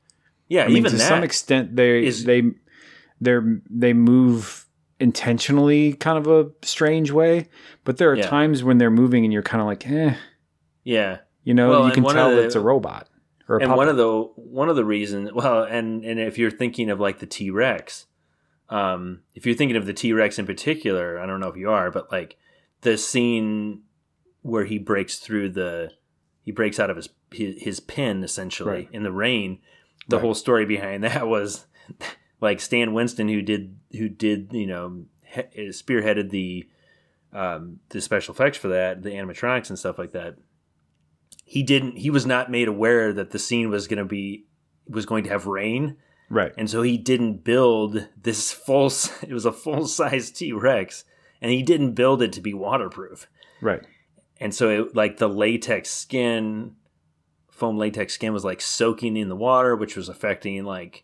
yeah, I mean, even to some extent, they is- they they they move intentionally, kind of a strange way. But there are Yeah. times when they're moving, and you're kind of like, eh, yeah. you know, Well, you can tell the- it's a robot or a and puppet. one of the one of the reasons well and and if you're thinking of like the t-rex um if you're thinking of the t-rex in particular i don't know if you are but like the scene where he breaks through the he breaks out of his his, his pin essentially Right. in the rain the Right. whole story behind that was like stan winston who did who did you know he, spearheaded the um the special effects for that the animatronics and stuff like that he didn't he was not made aware that the scene was going to be was going to have rain right, and so he didn't build this full it was a full size t-rex and he didn't build it to be waterproof. Right, and so it like the latex skin foam latex skin was like soaking in the water which was affecting like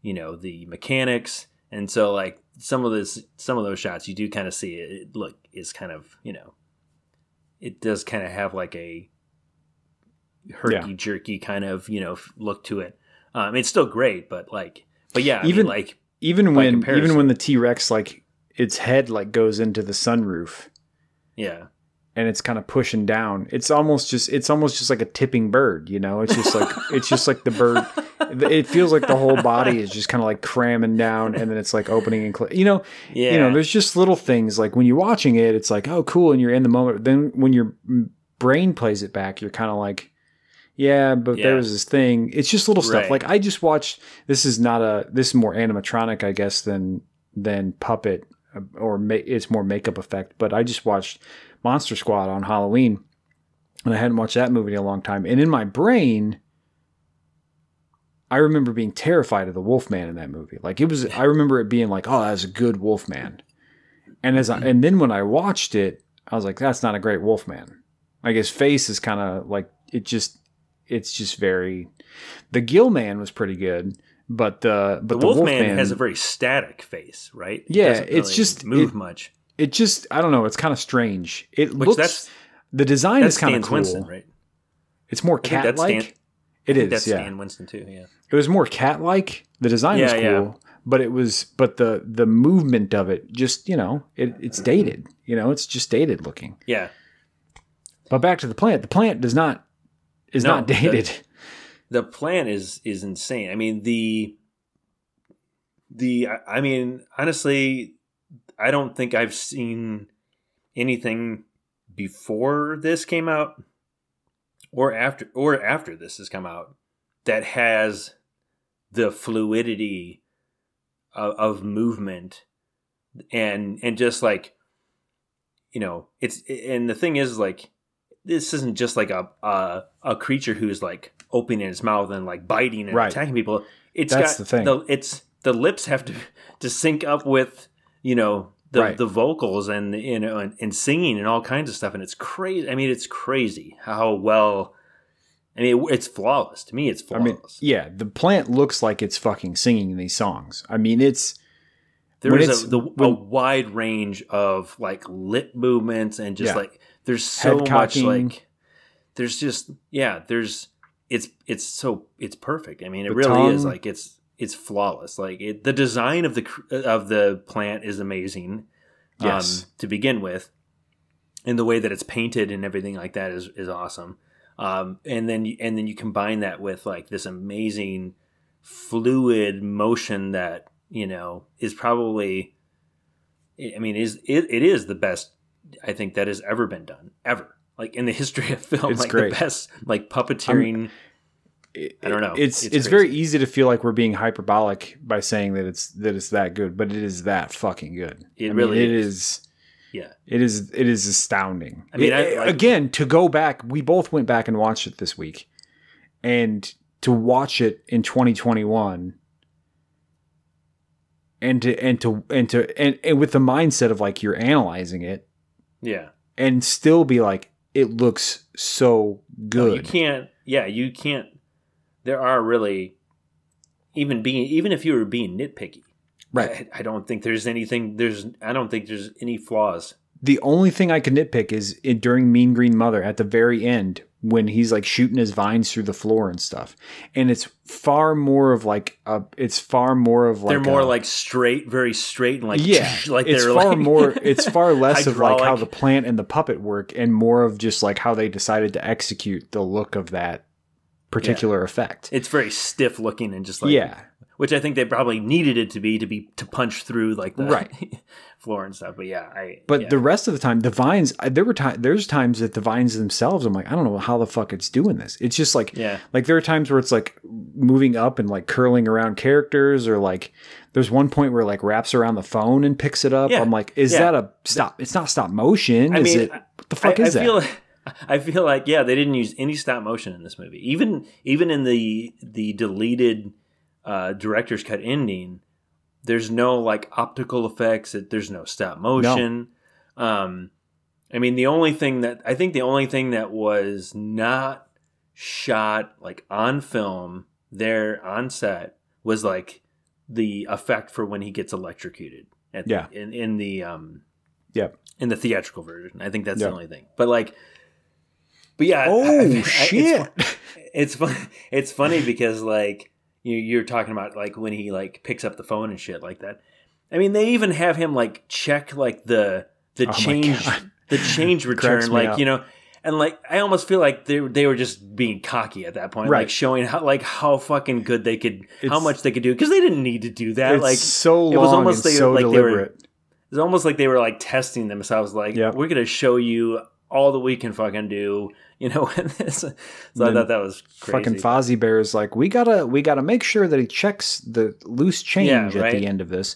you know the mechanics. And so like some of this some of those shots you do kind of see it, it look is kind of you know it does kind of have like a herky jerky kind of you know look to it um it's still great but like but yeah I mean, Even- like even when comparison. even when the T Rex like its head like goes into the sunroof yeah and it's kind of pushing down. It's almost just it's almost just like a tipping bird, you know. It's just like it's just like the bird. It feels like the whole body is just kind of like cramming down, and then it's like opening and cl- you know. yeah You know, there's just little things like when you're watching it, it's like oh cool, and you're in the moment. Then when your brain plays it back, you're kind of like. Yeah, but Yeah. there was this thing. It's just little stuff. Right. Like I just watched. This is not a. This is more animatronic, I guess, than than puppet, uh, or ma- it's more makeup effect. But I just watched Monster Squad on Halloween, and I hadn't watched that movie in a long time. And in my brain, I remember being terrified of the Wolfman in that movie. Like it was, I remember it being like, "Oh, that's a good Wolfman." And as I, and then when I watched it, I was like, "That's not a great Wolfman." Like his face is kind of like it just, it's just very. The Gill Man was pretty good, but the but the, the, wolfman, has a very static face right It Yeah, doesn't it's really just- move it- much it just I don't know. It's kind of strange. It which looks that's the design is kind of cool. Winston right It's more cat like. It is, that's yeah. Stan Winston too yeah It was more cat like. The design was cool, yeah. but it was but the the movement of it just you know it, it's dated. You know, it's just dated looking. yeah But back to the plant. The plant does not is No, not dated. the plan is is insane. I mean the the I- I mean honestly, I don't think I've seen anything before this came out or after or after this has come out that has the fluidity of, of movement and and just like you know it's and the thing is like this isn't just like a a, a creature who's like opening its mouth and like biting and Right. attacking people. It's That's got the thing. it's the lips have to to sync up with you know the Right. the vocals and you know and, and singing and all kinds of stuff and it's crazy. I mean, it's crazy how well. I mean, it- it's flawless to me. It's I flawless. mean, yeah, the plant looks like it's fucking singing these songs. I mean, it's There when is a, the, a wide range of like lip movements and just Yeah. like there's so much like there's just yeah there's it's it's so it's perfect. I mean it The really is like it's it's flawless. Like it, the design of the of the plant is amazing. Yes. um, to begin with, and the way that it's painted and everything like that is is awesome. Um, and then you, and then you combine that with like this amazing fluid motion that you know is probably I mean is it, it is the best I think that has ever been done ever like in the history of film It's like great. the best like puppeteering I don't know. It's It's it's, very easy to feel like we're being hyperbolic by saying that it's that it's that good, but it is that fucking good. It I really mean, it is. is. yeah It is it is astounding. I mean, I- like- again, to go back, we both went back and watched it this week. And to watch it in 2021 and to and to and to and, and with the mindset of like you're analyzing it Yeah. and still be like it looks so oh, good. You can't. Yeah, you can't. There are really, even being even if you were being nitpicky, right. I, I don't think there's anything. There's I don't think there's any flaws. The only thing I can nitpick is it, during Mean Green Mother at the very end when he's like shooting his vines through the floor and stuff, and it's far more of like a. It's far more of like they're more a- like straight, very straight, and like yeah, like it's they're far like more. It's far less of like how the plant and the puppet work, and more of just like how they decided to execute the look of that particular effect. It's very stiff looking and just like yeah, which I think they probably needed it to be to be to punch through like the Right. floor and stuff. But yeah, I but yeah. the rest of the time, the vines. There were times. There's times that the vines themselves. I'm like, I don't know how the fuck it's doing this. It's just like, yeah like there are times where it's like moving up and like curling around characters, or like there's one point where it, like wraps around the phone and picks it up. Yeah. I'm like, is Yeah. that a stop? It's not stop motion. I is mean, it? What the fuck I, is I that? feel I feel like yeah, they didn't use any stop motion in this movie. Even even in the the deleted uh, director's cut ending, there's no like optical effects. it- There's no stop motion. Um, I mean, the only thing that I think the only thing that was not shot like on film there on set was like the effect for when he gets electrocuted. At the- Yeah. in in the um, Yep. in the theatrical version. I think that's Yeah. the only thing. But like, but yeah. Oh I- I- shit! It's, it's fun. It's funny because like you you're talking about like when he like picks up the phone and shit like that. I mean, they even have him like check like the the Oh change the change return, like up. you know. And like, I almost feel like they they were just being cocky at that point, Right. like showing how like how fucking good they could, how much they could do, because they didn't need to do that. it's like, so long it was almost like- so like they were- deliberate. it's almost like they were like testing themselves. Like, Yep. we're gonna show you all that we can fucking do. You know, so I thought that was crazy. Fucking Fozzie Bear is like, we gotta, we gotta make sure that he checks the loose change Yeah, at the end of this.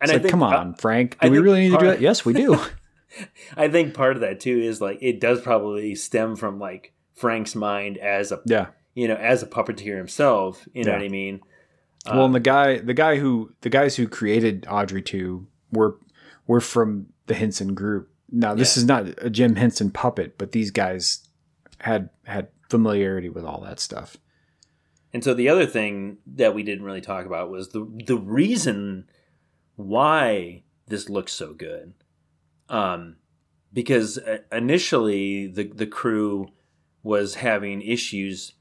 and It's I like, think, come uh, on, Frank. I Do we really need to do that? Yes, we do. I think part of that too is like it does probably stem from like Frank's mind as a yeah. you know as a puppeteer himself. You know Yeah. what I mean? well, Uh, and the guy, the guy who, the guys who created Audrey II were, were from the Henson group. Now, this Yeah. is not a Jim Henson puppet, but these guys had had familiarity with all that stuff. And so the other thing that we didn't really talk about was the the reason why this looks so good. Um, because uh, initially the the crew was having issues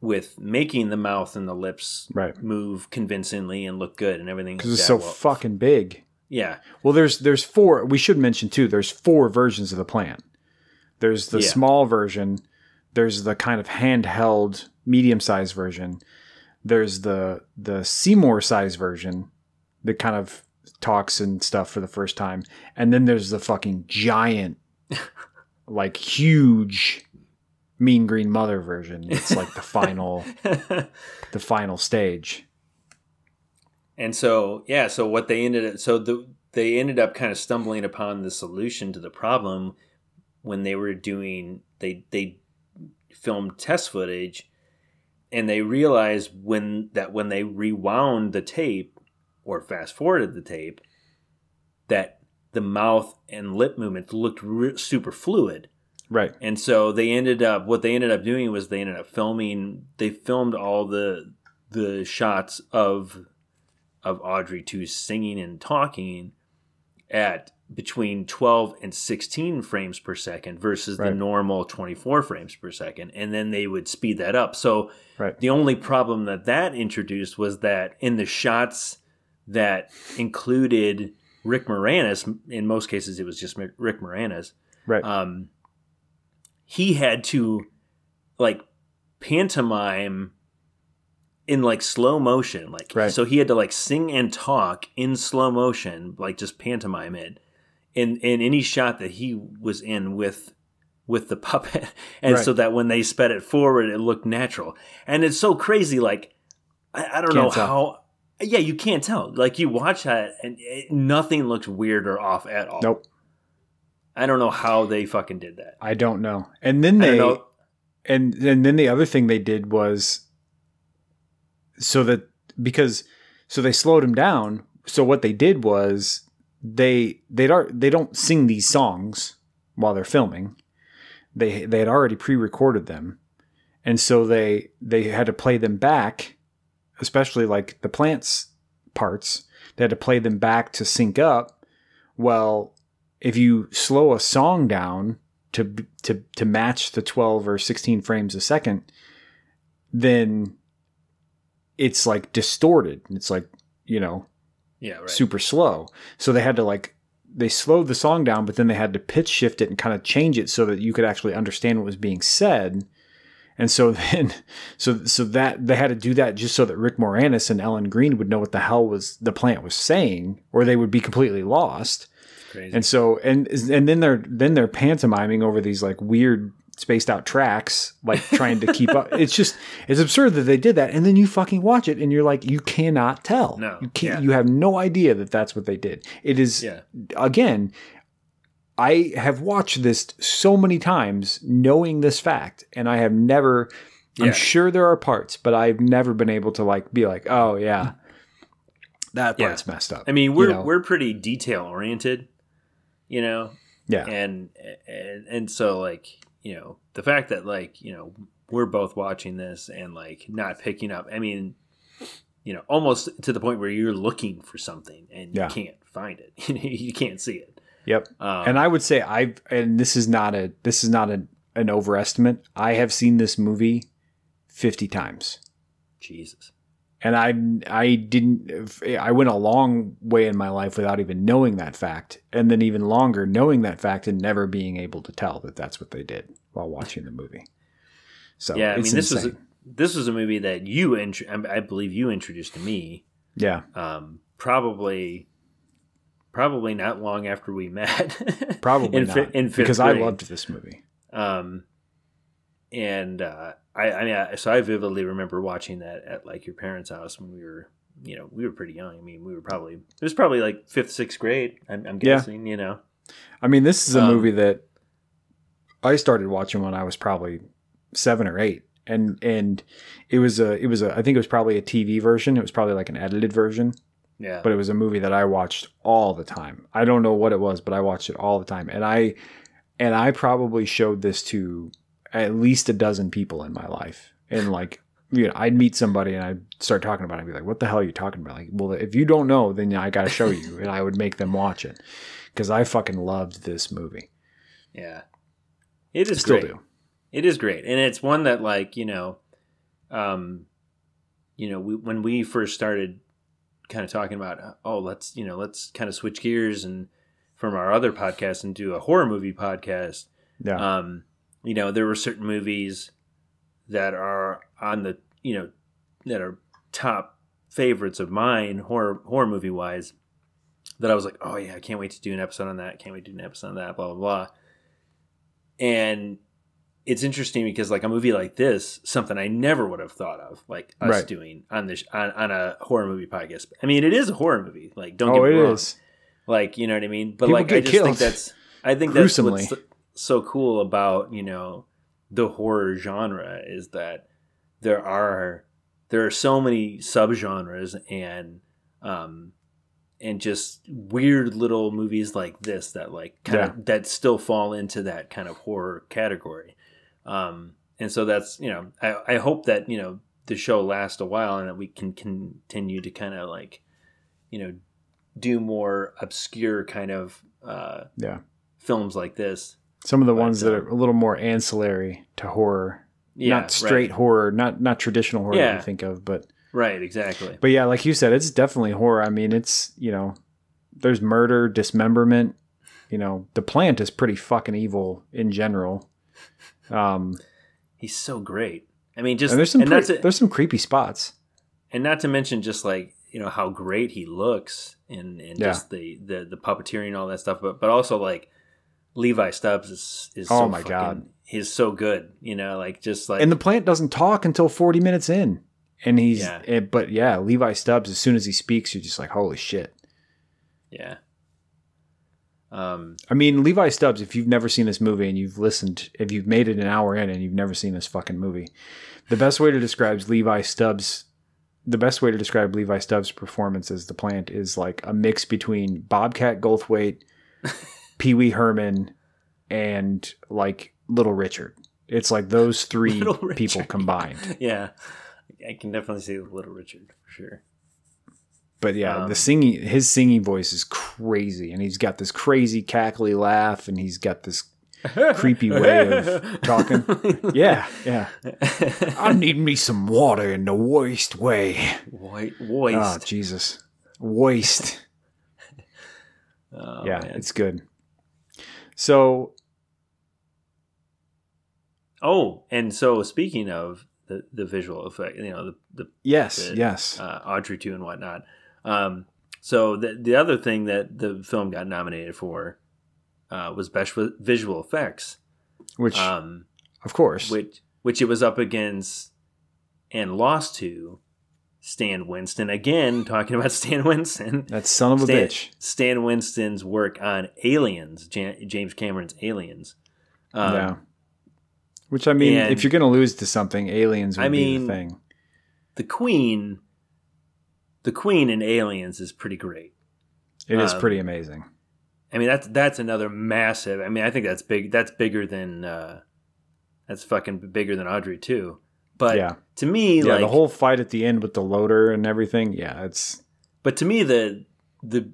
with making the mouth and the lips Right. move convincingly and look good and everything. Because like it's so Well, fucking big. Yeah, Well, there's there's four. We should mention too. There's four versions of the plan. There's the Yeah. small version. There's the kind of handheld, medium sized version. There's the the Seymour size version that kind of talks and stuff for the first time, and then there's the fucking giant, like huge, Mean Green Mother version. It's like the final the final stage. And so, yeah, so what they ended up, so the, they ended up kind of stumbling upon the solution to the problem when they were doing, they, they filmed test footage and they realized when that when they rewound the tape or fast forwarded the tape that the mouth and lip movements looked re- super fluid. Right. And so they ended up what they ended up doing was they ended up filming they filmed all the the shots of of Audrey II singing and talking at between 12 and 16 frames per second versus the normal 24 frames per second and then they would speed that up. So Right. the only problem that that introduced was that in the shots that included Rick Moranis, in most cases it was just Rick Moranis, Right. um, he had to like pantomime in like slow motion like Right. so he had to like sing and talk in slow motion like just pantomime it in in any shot that he was in with with the puppet and Right. so that when they sped it forward it looked natural and it's so crazy like i, I don't know Can't tell. how yeah you can't tell like you watch that and it, nothing looks weird or off at all nope. i don't know how they fucking did that I don't know. And then they and and then the other thing they did was so that because so they slowed him down so what they did was they they don't they don't sing these songs while they're filming. They they had already pre-recorded them, and so they they had to play them back, especially like the plants parts. They had to play them back to sync up. Well, if you slow a song down to to to match the 12 or 16 frames a second, then it's like distorted. It's like, you know, yeah, right. super slow. So they had to like they slowed the song down, but then they had to pitch shift it and kind of change it so that you could actually understand what was being said. And so then, so so that they had to do that just so that Rick Moranis and Ellen Greene would know what the hell was the plant was saying, or they would be completely lost. Crazy. And so and and then they're then they're pantomiming over these like weird spaced out tracks, like trying to keep up. It's just it's absurd that they did that, and then you fucking watch it, and you're like, you cannot tell. No, you can't. yeah. You have no idea that that's what they did. It is yeah. again. I have watched this so many times, knowing this fact, and I have never. Yeah. I'm sure there are parts, but I've never been able to like be like, oh yeah, hmm. that Yeah. part's messed up. I mean, we're You know? we're pretty detail oriented, you know, yeah, and and and so like you know the fact that like you know we're both watching this and like not picking up. I mean, you know, almost to the point where you're looking for something and Yeah. you can't find it. you can't see it. yep. Um, and I would say I've and this is not a this is not a, an overestimate. I have seen this movie fifty times, Jesus. And I I didn't I went a long way in my life without even knowing that fact, and then even longer knowing that fact and never being able to tell that that's what they did while watching the movie. So yeah, I mean, this was a, this was a movie that you int- I believe you introduced to me. yeah Um, probably, probably not long after we met. probably in, not in because I loved this movie. Um, and uh, I, I mean, I, so I vividly remember watching that at like your parents' house when we were, you know, we were pretty young. I mean, we were probably it was probably like fifth, sixth grade. I'm, I'm Yeah. guessing, you know. I mean, this is a Um, movie that I started watching when I was probably seven or eight, and and it was a it was a I think it was probably a TV version. It was probably like an edited version, Yeah, but it was a movie that I watched all the time. I don't know what it was, but I watched it all the time, and I and I probably showed this to at least a dozen people in my life, and like. You know, I'd meet somebody and I'd start talking about it and be like, what the hell are you talking about? Like, well, if you don't know, then I got to show you. And I would make them watch it because I fucking loved this movie. yeah. It is Still great. do. It is great, and it's one that like you know, um, you know, we, when we first started kind of talking about, oh, let's you know, let's kind of switch gears and from our other podcast and do a horror movie podcast. Yeah. Um, you know, there were certain movies that are on the you know that are top favorites of mine horror horror movie wise that I was like, oh yeah, I can't wait to do an episode on that. Can't wait to do an episode on that. Blah blah blah. And it's interesting because like a movie like this, something I never would have thought of, like us Right. doing on this on, on a horror movie podcast. I mean, it is a horror movie. Like, don't oh, get me wrong. is. Like, you know what I mean? But People like, I just killed. think that's I think that's Gruesomely. what's so cool about you know the horror genre is that there are there are so many subgenres and um and just weird little movies like this that like kind of that still fall into that kind of horror category. Um and so that's you know I, I hope that you know the show lasts a while and that we can continue to kind of like you know do more obscure kind of uh Yeah. films like this Some of the But, ones that are a little more ancillary to horror, yeah not straight right, horror, not not traditional horror that you think of, but right exactly but yeah, like you said, it's definitely horror. I mean, it's you know, there's murder, dismemberment. You know, the plant is pretty fucking evil in general. Um, he's so great i mean just and there's some and, to, there's some creepy spots. and not to mention just like you know how great he looks and and Yeah. just the, the the puppeteering and all that stuff but but also like levi stubbs is is Oh so my fucking- God. he's so good you know like just like and the plant doesn't talk until 40 minutes in, and he's Yeah. eh, but yeah, Levi Stubbs. As soon as he speaks, you're just like, holy shit. yeah um I mean, Levi Stubbs, if you've never seen this movie and you've listened, if you've made it an hour in and you've never seen this fucking movie, the best way to describe Levi Stubbs' the best way to describe Levi Stubbs' performance as the plant is like a mix between Bobcat Goldthwait, Pee Wee Herman, and like Little Richard. It's like those three people combined. Yeah, I can definitely see Little Richard for sure. But yeah, Um, the singing, his singing voice is crazy, and he's got this crazy cackly laugh, and he's got this creepy way of talking. Yeah, yeah. I need me some water in the worst way. White Oh voiced. Jesus, waste. Oh, yeah, man. it's good. So Oh, and so speaking of the, the visual effect, you know, the, the yes, The- yes, uh, Audrey II and whatnot. Um, so the, the other thing that the film got nominated for uh, was best visual effects, which um, of course, which which it was up against and lost to Stan Winston. Again, talking about Stan Winston. that son of a Stan, bitch. Stan Winston's work on Aliens, Jan- James Cameron's Aliens. Um, yeah. Which I mean, and- if you're going to lose to something, aliens would I be the thing. The Queen, the Queen in Aliens is pretty great. It is um, pretty amazing. I mean, that's that's another massive. I mean, I think that's big. That's bigger than uh, that's fucking bigger than Audrey II. But yeah, to me, yeah. like, the whole fight at the end with the loader and everything. Yeah, it's but to me, the the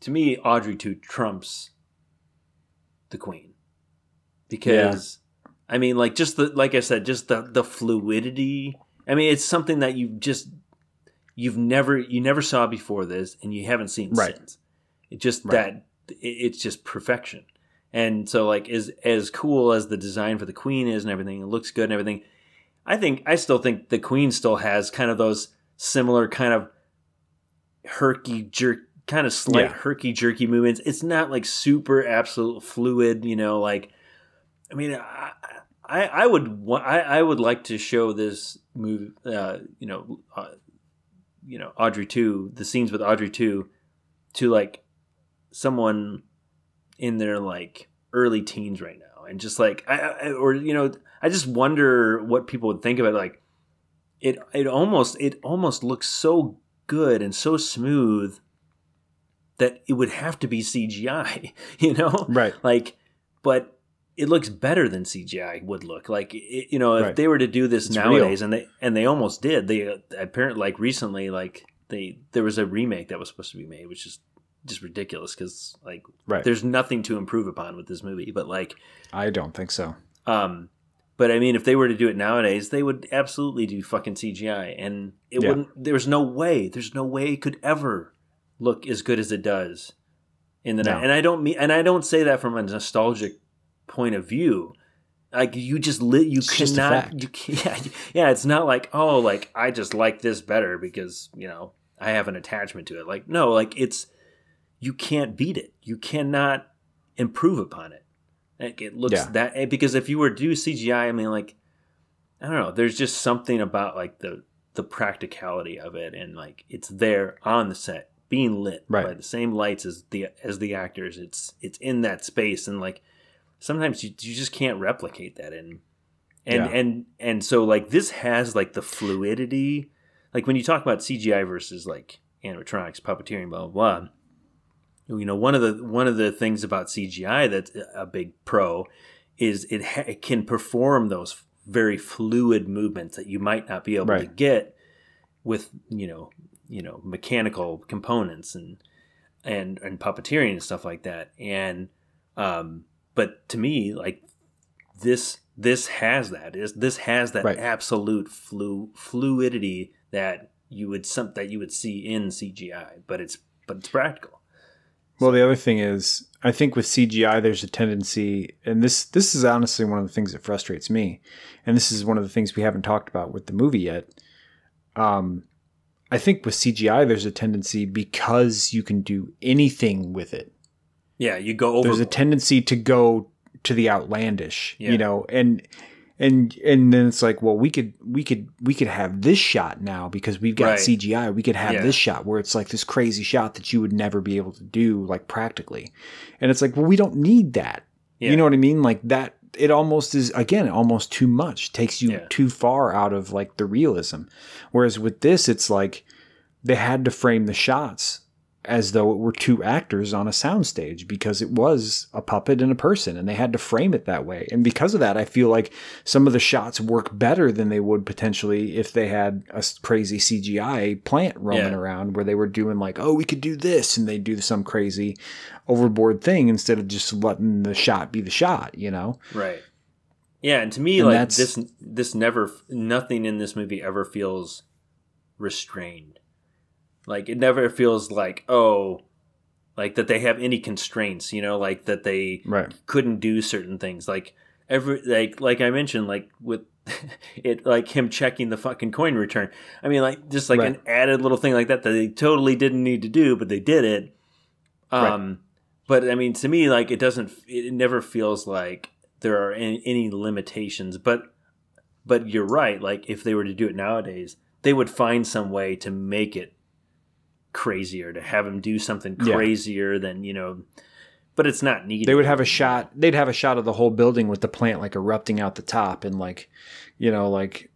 to me, Audrey II trumps the Queen because I mean, like, just the like I said, just the the fluidity. I mean, it's something that you've just you've never you never saw before this, and you haven't seen Right. since. It just Right. that it, it's just perfection. And so, like, as as cool as the design for the Queen is and everything, it looks good and everything. I think I still think the Queen still has kind of those similar kind of herky jerk, kind of slight Yeah. herky jerky movements. It's not like super absolute fluid, you know. Like, I mean, I I, I would I, I would like to show this movie, uh, you know, uh, you know, Audrey II, the scenes with Audrey II, to like someone in their like early teens right now, and just like I, I or you know, I just wonder what people would think about it. like it. It almost it almost looks so good and so smooth that it would have to be CGI, you know, right. like, but it looks better than CGI would look. Like, it, you know, if Right. they were to do this It's nowadays, and they and they almost did. They uh, apparently like recently, like they there was a remake that was supposed to be made, which is just ridiculous because like Right. there's nothing to improve upon with this movie. But like, I don't think so. um, but I mean, if they were to do it nowadays, they would absolutely do fucking CGI, and it Yeah. wouldn't. There's no way. There's no way it could ever look as good as it does in the No. night. And I don't mean, and I don't say that from a nostalgic point of view. Like you just lit, you It's cannot. You can, yeah, yeah. It's not like oh, like I just like this better because you know I have an attachment to it. Like no, like it's you can't beat it. You cannot improve upon it. Like it looks Yeah. that because if you were to do CGI, I mean, like I don't know. There's just something about like the the practicality of it, and like it's there on the set, being lit Right. by the same lights as the as the actors. It's it's in that space, and like sometimes you you just can't replicate that, and and Yeah. and and so like this has like the fluidity, like when you talk about CGI versus like animatronics, puppeteering, blah blah blah you know one of the one of the things about CGI that's a big pro is it, ha- it can perform those very fluid movements that you might not be able to get with you know you know mechanical components and and and puppeteering and stuff like that. And um but to me like this this has that. Is this has that Right. absolute flu fluidity that you would some that you would see in CGI but it's but it's practical Well, the other thing is, I think with CGI, there's a tendency, and this this is honestly one of the things that frustrates me, and this is one of the things we haven't talked about with the movie yet. Um, I think with CGI, there's a tendency because you can do anything with it. Yeah, you go over. There's a tendency to go to the outlandish, Yeah. you know, and and and then it's like, well, we could we could we could have this shot now because we've got Right. CGI. We could have Yeah. this shot where it's like this crazy shot that you would never be able to do like practically, and it's like, well, we don't need that. Yeah. You know what I mean? Like that. it almost is again almost too much takes you Yeah. too far out of like the realism whereas with this it's like they had to frame the shots as though it were two actors on a soundstage because it was a puppet and a person and they had to frame it that way and because of that i feel like some of the shots work better than they would potentially if they had a crazy cgi plant roaming Yeah. around where they were doing like oh we could do this and they'd do some crazy overboard thing instead of just letting the shot be the shot you know Right. Yeah, and to me, And like this, this never, nothing in this movie ever feels restrained. Like it never feels like oh, like that they have any constraints. You know, like that they right couldn't do certain things. Like every, like like I mentioned, like with it, like him checking the fucking coin return. I mean, like just like Right. an added little thing like that that they totally didn't need to do, but they did it. Right. Um, but I mean, to me, like it doesn't, it never feels like there are any, any limitations. But, but you're right. Like if they were to do it nowadays, they would find some way to make it crazier, to have him do something Yeah. crazier than you know. But it's not needed. they would have a shot they'd have a shot of the whole building with the plant like erupting out the top and like you know like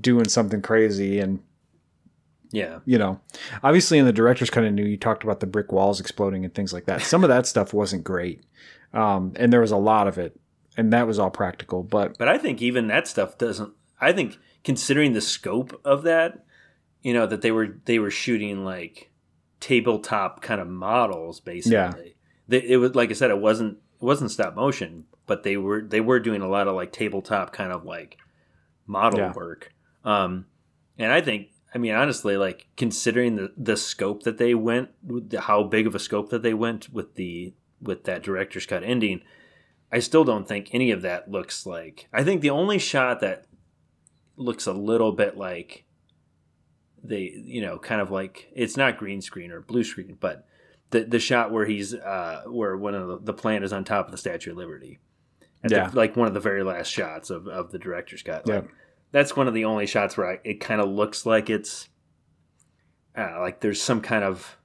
doing something crazy and Yeah, you know obviously in the director's kind of new you talked about the brick walls exploding and things like that some of that stuff wasn't great um, and there was a lot of it and that was all practical but But I think even that stuff doesn't. I think considering the scope of that, you know, that they were they were shooting like tabletop kind of models basically. Yeah. They, it was like I said, it wasn't it wasn't stop motion, but they were they were doing a lot of like tabletop kind of like model Yeah. work. Um, and I think. I mean, honestly, like considering the, the scope that they went, with the- how big of a scope that they went with the with that director's cut ending, I still don't think any of that looks like. I think the only shot that looks a little bit like they, you know, kind of like it's not green screen or blue screen, but the the shot where he's uh where one of the, the plant is on top of the Statue of Liberty. At the- Yeah. like one of the very last shots of, of the director's cut. Like, Yeah. That's one of the only shots where I, it kind of looks like it's uh, like there's some kind of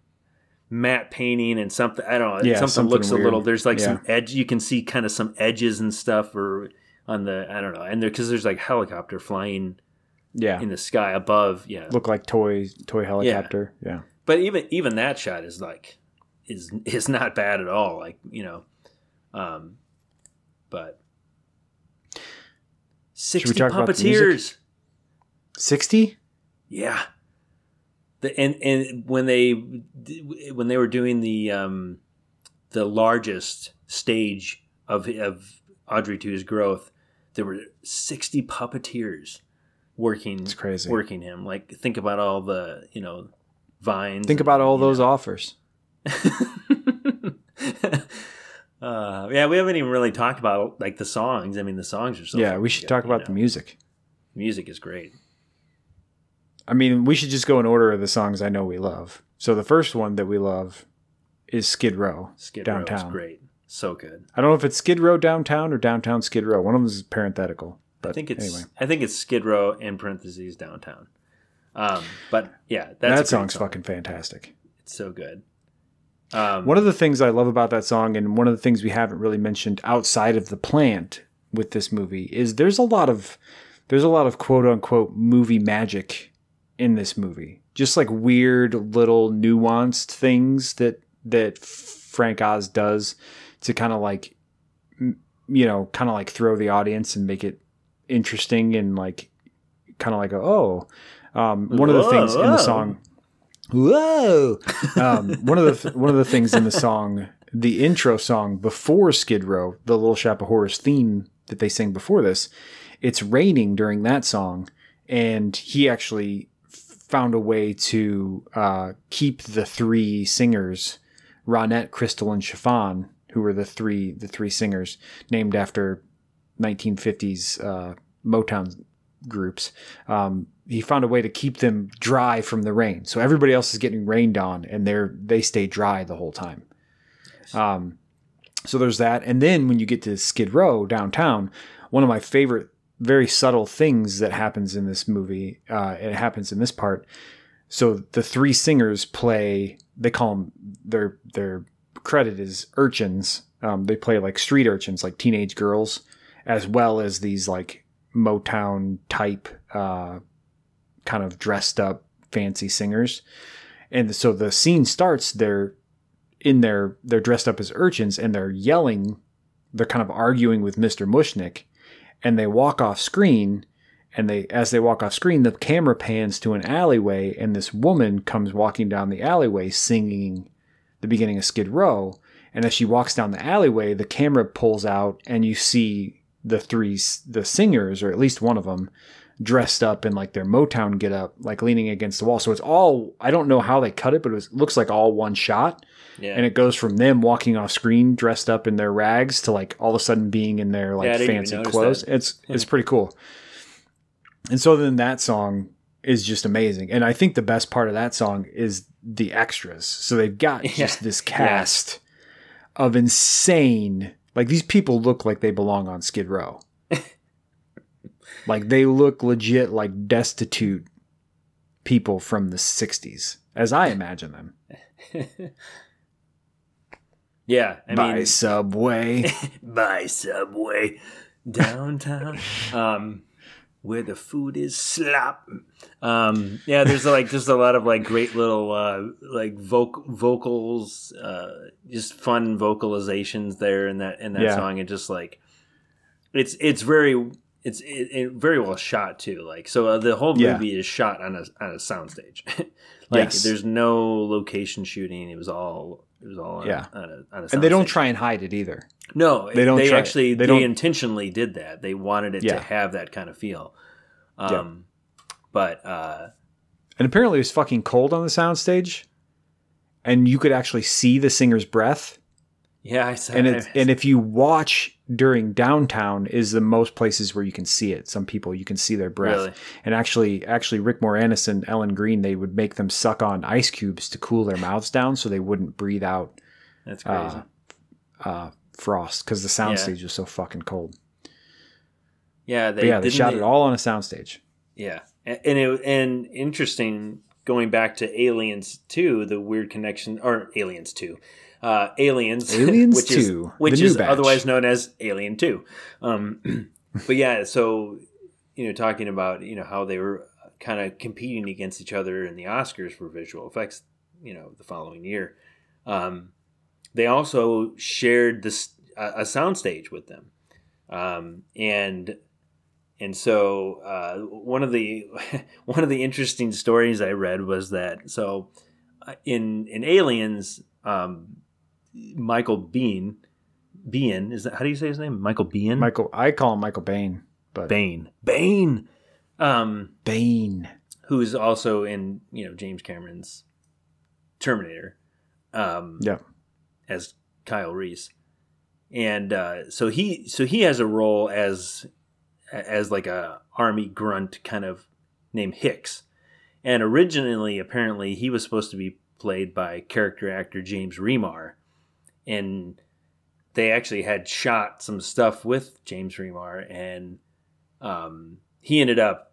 matte painting and something. I don't know. Yeah, something, something looks a little. There's like Yeah. some edge. You can see kind of some edges and stuff, or on the I don't know. And there because there's like helicopter flying yeah in the sky above. Yeah, look like toy toy helicopter yeah, but even even that shot is like is is not bad at all. Like you know, um, but sixty talk about puppeteers. 60 Yeah. The, and and when they when they were doing the um, the largest stage of of Audrey II's growth, there were sixty puppeteers working It's crazy. working him. Like think about all the you know vines. think about all those know. offers uh, yeah, we haven't even really talked about like the songs. I mean, the songs are so. yeah we should good, talk about the music music is great. I mean, we should just go in order of the songs I know we love. So the first one that we love is Skid Row Skid Row is downtown. great, so good. I don't know if it's Skid Row downtown or downtown Skid Row. One of them is parenthetical. But I think it's anyway, I think it's Skid Row in parentheses downtown. Um, but yeah, that's that song's song. fucking fantastic. It's so good. Um, One of the things I love about that song, and one of the things we haven't really mentioned outside of the plant with this movie, is there's a lot of there's a lot of quote unquote movie magic in this movie. Just like weird little nuanced things that that Frank Oz does to kind of like you know, kind of like throw the audience and make it interesting and like kind of like a, oh, um, one of the Whoa, things in the song. Whoa! Um, one of the th- one of the things in the song, the intro song before Skid Row, the Little Shop of Horrors theme that they sing before this, it's raining during that song, and he actually found a way to uh, keep the three singers, Ronette, Crystal, and Chiffon, who were the three the three singers named after 1950s uh, Motown groups. Um, he found a way to keep them dry from the rain, so everybody else is getting rained on, and they're they stay dry the whole time. Um, so there's that, and then when you get to Skid Row downtown, one of my favorite, very subtle things that happens in this movie, uh, it happens in this part. So the three singers play. They call them their their credit is urchins. Um, they play like street urchins, like teenage girls, as well as these like Motown type uh, kind of dressed up fancy singers. And so the scene starts. They're in their they're dressed up as urchins and they're yelling. They're kind of arguing with Mister Mushnick, and they walk off screen. And they, as they walk off screen, the camera pans to an alleyway, and this woman comes walking down the alleyway singing the beginning of Skid Row. And as she walks down the alleyway, the camera pulls out, and you see the three the singers, or at least one of them, dressed up in like their Motown get up, like leaning against the wall. So it's all I don't know how they cut it, but it was, looks like all one shot. Yeah. And it goes from them walking off screen dressed up in their rags to like all of a sudden being in their like didn't fancy clothes. that. It's hmm. it's pretty cool. And so then that song is just amazing. And I think the best part of that song is the extras. So they've got just this cast of insane like these people look like they belong on Skid Row. like they look legit like destitute people from the 60s as I imagine them. yeah. I By mean, subway. by subway downtown um where the food is slop um yeah there's like just a lot of like great little uh like voc- vocals uh just fun vocalizations there in that in that Yeah. song and just like it's it's very it's it, it very well shot too like so uh, the whole Yeah. movie is shot on a on a soundstage like Yes. there's no location shooting it was all it was all on, Yeah. on a, on a and they don't try and hide it either. No, They don't They try- actually they they, don't- intentionally did that. They wanted it Yeah. to have that kind of feel. Yeah. Um, but uh, And apparently it was fucking cold on the soundstage. And you could actually see the singer's breath. Yeah, I saw. And it's and if you watch during downtown is the most places where you can see it. Some people you can see their breath. Really? And actually actually Rick Moranis and Ellen Greene, they would make them suck on ice cubes to cool their mouths down so they wouldn't breathe out that's crazy. uh, uh, frost because the soundstage was so fucking cold. yeah, they But yeah, they shot they- it all on a soundstage. Yeah, and and, it, and interesting going back to Aliens Two, the weird connection, or Aliens Two, uh, Aliens, Aliens which is which is batch. otherwise known as Alien Two. Um, but yeah, so you know, talking about you know how they were kind of competing against each other in the Oscars for visual effects, you know, the following year. Um, they also shared this a, a soundstage with them, um, and and so uh, one of the one of the interesting stories I read was that so uh, in in Aliens, um, Michael Biehn, Biehn is that how do you say his name? Michael Biehn, Michael I call him Michael Bain, but Bain, Bain, um, Bain. who is also in you know James Cameron's Terminator, um, Yeah. as Kyle Reese, and uh, so he so he has a role as as like a army grunt kind of named Hicks, and originally apparently he was supposed to be played by character actor James Remar, and they actually had shot some stuff with James Remar, and um, he ended up.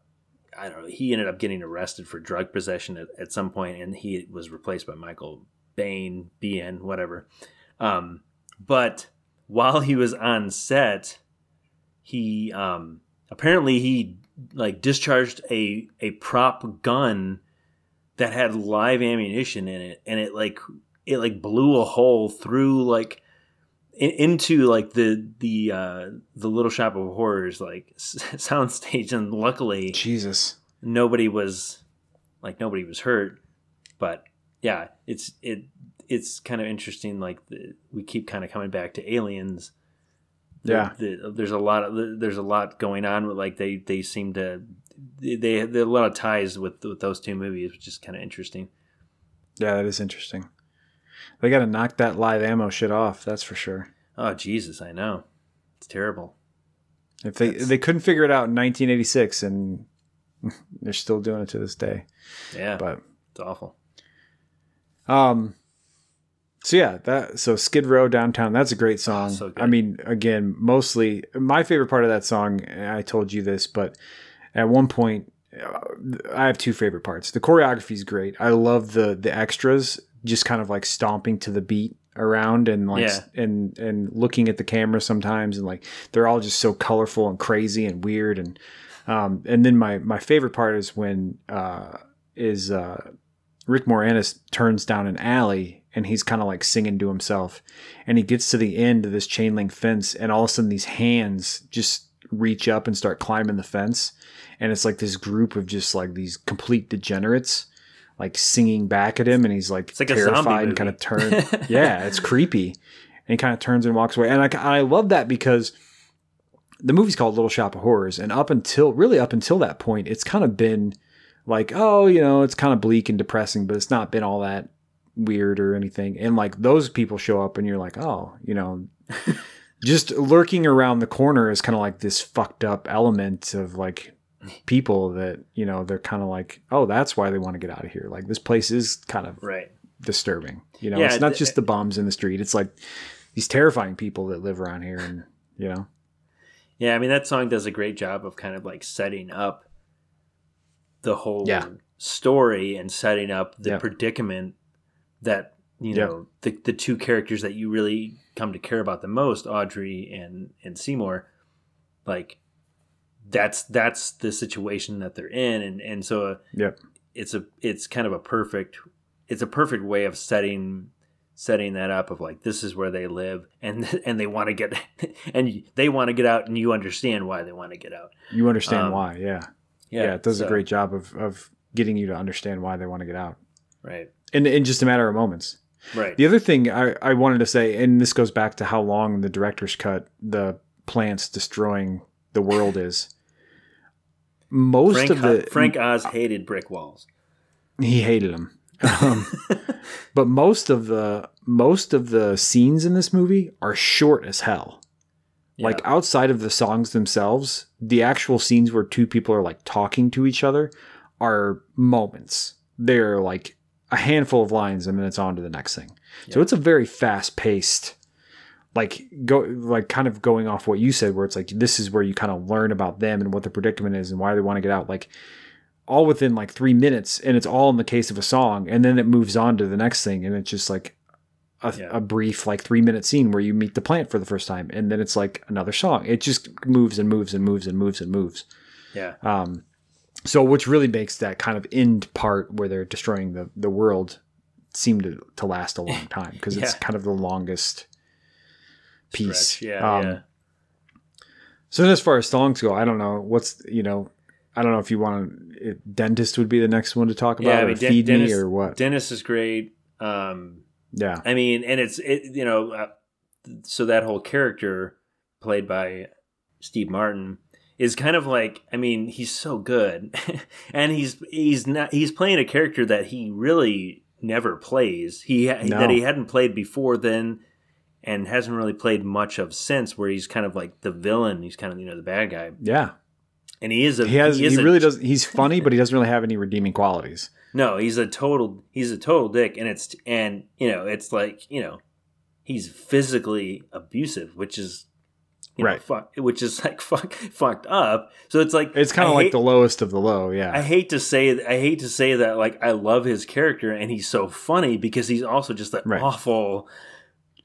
I don't know. He ended up getting arrested for drug possession at, at some point, and he was replaced by Michael Bain, BN, whatever. Um, but while he was on set, he um, apparently he like discharged a a prop gun that had live ammunition in it, and it like it like blew a hole through like in, into like the the uh, the little shop of horrors like s- soundstage, and luckily Jesus. nobody was like nobody was hurt but yeah it's it it's kind of interesting like the, we keep kind of coming back to aliens The- Yeah. the, there's a lot of there's a lot going on with like they they seem to they they have a lot of ties with with those two movies which is kind of interesting Yeah, that is interesting. They got to knock that live ammo shit off. That's for sure. oh jesus i know it's terrible If they That's- they couldn't figure it out in 1986, and they're still doing it to this day. yeah But it's awful um, so yeah, that so Skid Row downtown. That's a great song. Oh, so. I mean, again, mostly my favorite part of that song. I told you this, but at one point, uh, I have two favorite parts. The choreography is great. I love the the extras, just kind of like stomping to the beat around and like Yeah. and and looking at the camera sometimes and like they're all just so colorful and crazy and weird and um and then my my favorite part is when uh is uh Rick Moranis turns down an alley and he's kind of like singing to himself and he gets to the end of this chain link fence and all of a sudden these hands just reach up and start climbing the fence and it's like this group of just like these complete degenerates like singing back at him and he's like, it's like terrified and kind of turn yeah it's creepy. And he kind of turns and walks away. And I, I love that because the movie's called Little Shop of Horrors, and up until really up until that point, it's kind of been like, oh, you know, it's kind of bleak and depressing, but it's not been all that weird or anything. And like those people show up, and you're like, oh, you know, just lurking around the corner is kind of like this fucked up element of like people that you know they're kind of like, oh, that's why they want to get out of here. Like this place is kind of Right. disturbing. You know, Yeah, it's not th- just the bombs in the street. It's like these terrifying people that live around here, and you know. Yeah, I mean that song does a great job of kind of like setting up the whole Yeah. story and setting up the Yeah. predicament that you know the the two characters that you really come to care about the most, Audrey and and Seymour, like that's that's the situation that they're in, and and so uh, Yep. it's a it's kind of a perfect it's a perfect way of setting setting that up of like this is where they live and and they want to get and they want to get out and you understand why they want to get out You understand Um, why, yeah. yeah. it does a great job of, of getting you to understand why they want to get out. right In, in just a matter of moments. right The other thing I, I wanted to say, and this goes back to how long the director's cut the plants destroying the world is. Most frank, of the frank oz hated brick walls he hated them. Um, but most of the most of the scenes in this movie are short as hell. Like outside of the songs themselves, the actual scenes where two people are like talking to each other are moments. They're like a handful of lines and then it's on to the next thing. So it's a very fast paced like go like kind of going off what you said where it's like this is where you kind of learn about them and what the predicament is and why they want to get out like all within like 3 minutes and it's all in the case of a song and then it moves on to the next thing and it's just like a, Yeah. a brief like 3 minute scene where you meet the plant for the first time and then it's like another song. It just moves and moves and moves and moves and moves. Yeah. Um, so which really makes that kind of end part where they're destroying the, the world seem to, to last a long time because it's kind of the longest piece. Stretch, yeah Um, yeah So as far as songs go, I don't know what's you know, I don't know if you want to, dentist would be the next one to talk about, Yeah, I or mean, Den- feed Dennis- me, or what? dennis is great um yeah, I mean, and it's it you know, uh, so that whole character played by Steve Martin is kind of like I mean, he's so good, and he's he's not he's playing a character that he really never plays. He No. that he hadn't played before then, and hasn't really played much of since. Where he's kind of like the villain. He's kind of you know the bad guy, yeah. and he is a He has. He, a- really does. He's funny, but he doesn't really have any redeeming qualities. No, he's a total he's a total dick and it's and you know, it's like, you know, he's physically abusive, which is you know, Right. fuck, which is like fuck fucked up. So it's like It's kind of like hate- the lowest of the low. Yeah, I hate to say I hate to say that like I love his character and he's so funny because he's also just an Right. awful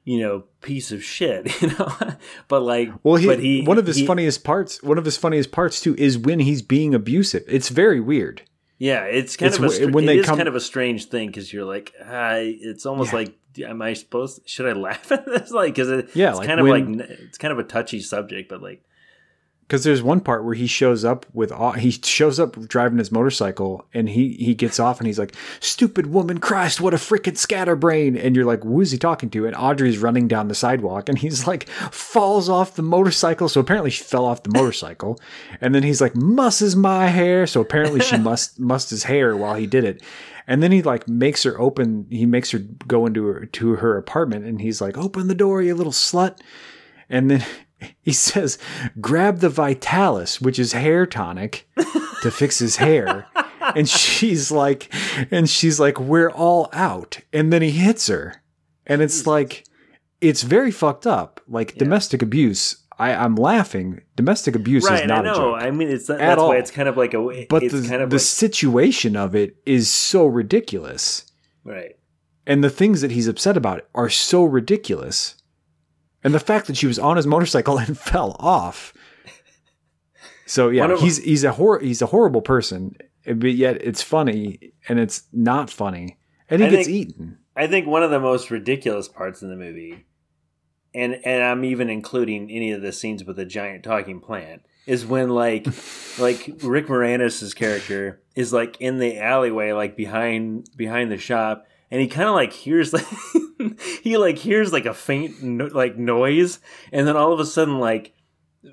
you know piece of shit, you know. but like Well, he, but he one of his he- funniest parts, one of his funniest parts too, is when he's being abusive. It's very weird. Yeah, it's kind It's of a when they is come- kind of a strange thing because you're like, ah, it's almost Yeah. like, am I supposed? Should I laugh at this? Like, because it, Yeah, it's like kind of like it's kind of a touchy subject, but like, Because there's one part where he shows up with he shows up driving his motorcycle and he he gets off and he's like, "Stupid woman, Christ, what a freaking scatterbrain!" And you're like, "Who is he talking to?" And Audrey's running down the sidewalk and he's like, falls off the motorcycle. So apparently she fell off the motorcycle, and then he's like, "Musses my hair." So apparently she must mussed his hair while he did it. And then he like makes her open. He makes her go into her to her apartment, and he's like, "Open the door, you little slut." And then he says, grab the Vitalis, which is hair tonic, to fix his hair. And she's like, and she's like, we're all out. And then he hits her. And it's like, it's very fucked up. Like domestic abuse. I, I'm laughing. Domestic abuse right? is not I a know. joke. I mean, it's that's all. why it's kind of like a. but it's the, kind of the like, situation of it is so ridiculous. right. and the things that he's upset about are so ridiculous. And the fact that she was on his motorcycle and fell off. So yeah, he's he's a hor- he's a horrible person, but yet it's funny and it's not funny, and he I gets think- eaten. I think one of the most ridiculous parts in the movie, and and I'm even including any of the scenes with the giant talking plant, is when like like Rick Moranis' character is like in the alleyway, like behind behind the shop, and he kind of like hears like he like hears like a faint no, like noise, and then all of a sudden like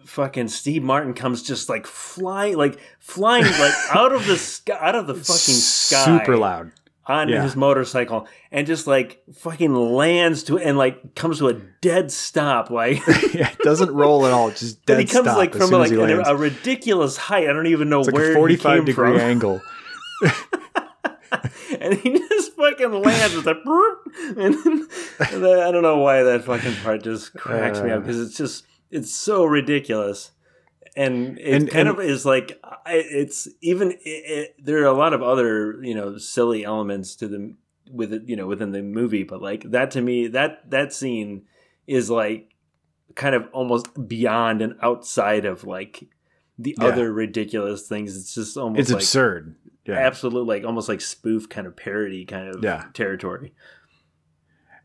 fucking Steve Martin comes just like flying like flying like out of the sky out of the fucking sky Super loud. on Yeah. his motorcycle and just like fucking lands to and like comes to a dead stop like yeah, it doesn't roll at all. Just dead and he comes stop like from like a, a ridiculous height i don't even know it's like where a forty-five he came degree from angle. and he just fucking lands with a and, then, and then I don't know why that fucking part just cracks me Uh. up because it's just it's so ridiculous, and it And- kind and- of is like it's even it, it, there are a lot of other you know silly elements to the with it you know within the movie, but like that to me that that scene is like kind of almost beyond and outside of like the Yeah. other ridiculous things. It's just almost It's like absurd. Yeah. absolute like almost like spoof kind of parody kind of Yeah. territory.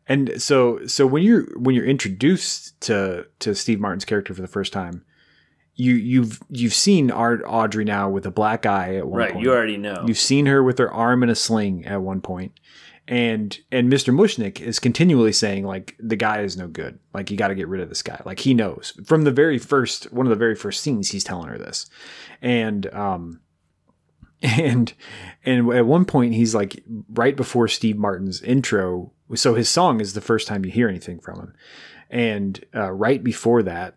And so so when you're when you're introduced to to Steve Martin's character for the first time, you you've you've seen Art Audrey now with a black eye at one Right, point. you already know. You've seen her with her arm in a sling at one point. And and Mr. Mushnick is continually saying like the guy is no good. Like you got to get rid of this guy. Like he knows from the very first one of the very first scenes he's telling her this. And um and and at one point he's like right before Steve Martin's intro. So his song is the first time you hear anything from him. And uh, right before that,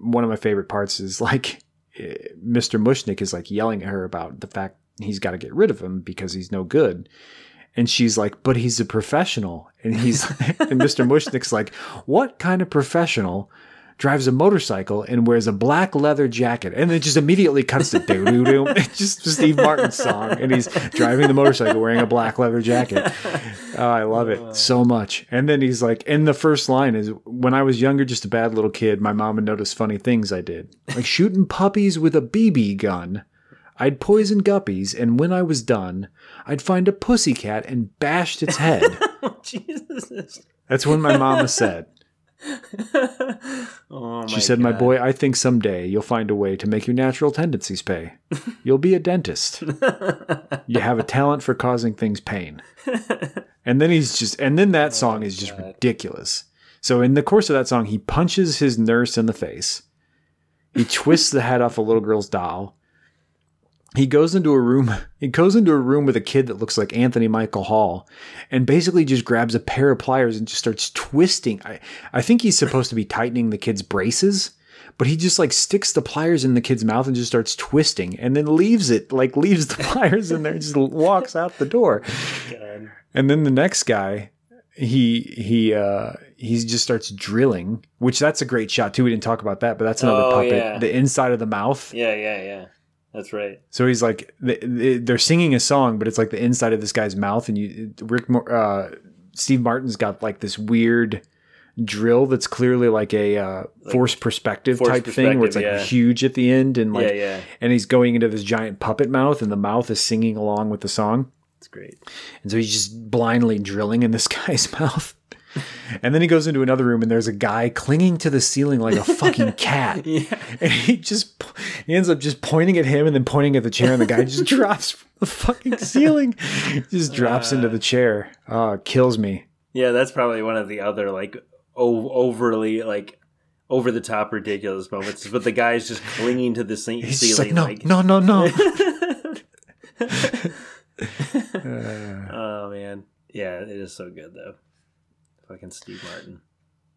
one of my favorite parts is like eh, Mr. Mushnick is like yelling at her about the fact he's got to get rid of him because he's no good. And she's like, but he's a professional. And he's, and Mr. Mushnick's like, what kind of professional drives a motorcycle and wears a black leather jacket? And then just immediately cuts to doo doo doo. It's just Steve Martin's song. And he's driving the motorcycle wearing a black leather jacket. Oh, I love it uh. so much. And then he's like, and the first line is, when I was younger, just a bad little kid, my mom would notice funny things I did, like shooting puppies with a BB gun. I'd poison guppies, and when I was done, I'd find a pussy cat and bashed its head. Jesus. That's when my mama said. oh She said, "My boy, I think someday you'll find a way to make your natural tendencies pay. You'll be a dentist. you have a talent for causing things pain." And then he's just, and then that song is just God. ridiculous. So in the course of that song, he punches his nurse in the face. He twists the head off a little girl's doll. He goes into a room. He goes into a room with a kid that looks like Anthony Michael Hall, and basically just grabs a pair of pliers and just starts twisting. I, I think he's supposed to be tightening the kid's braces, but he just like sticks the pliers in the kid's mouth and just starts twisting, and then leaves it like leaves the pliers in there and just walks out the door. God. And then the next guy, he he uh he just starts drilling, which that's a great shot too. We didn't talk about that, but that's another Oh, puppet. yeah. The inside of the mouth. Yeah, yeah, yeah. That's right. So he's like they- they- they're singing a song, but it's like the inside of this guy's mouth, and you Rick uh, Steve Martin's got like this weird drill that's clearly like a uh, forced perspective forced type thing where it's like yeah. huge at the end and like yeah, yeah. and he's going into this giant puppet mouth and the mouth is singing along with the song It's great. and so he's just blindly drilling in this guy's mouth. And then he goes into another room and there's a guy clinging to the ceiling like a fucking cat. Yeah. And he just he ends up just pointing at him and then pointing at the chair and the guy just drops from the fucking ceiling. Just drops into the uh. chair. Oh, kills me. Yeah, that's probably one of the other like o- overly like over the top ridiculous moments. But the guy's just clinging to the ce- ceiling like, no, no, no, no. Uh. oh man. Yeah, it is so good though. Fucking Steve Martin.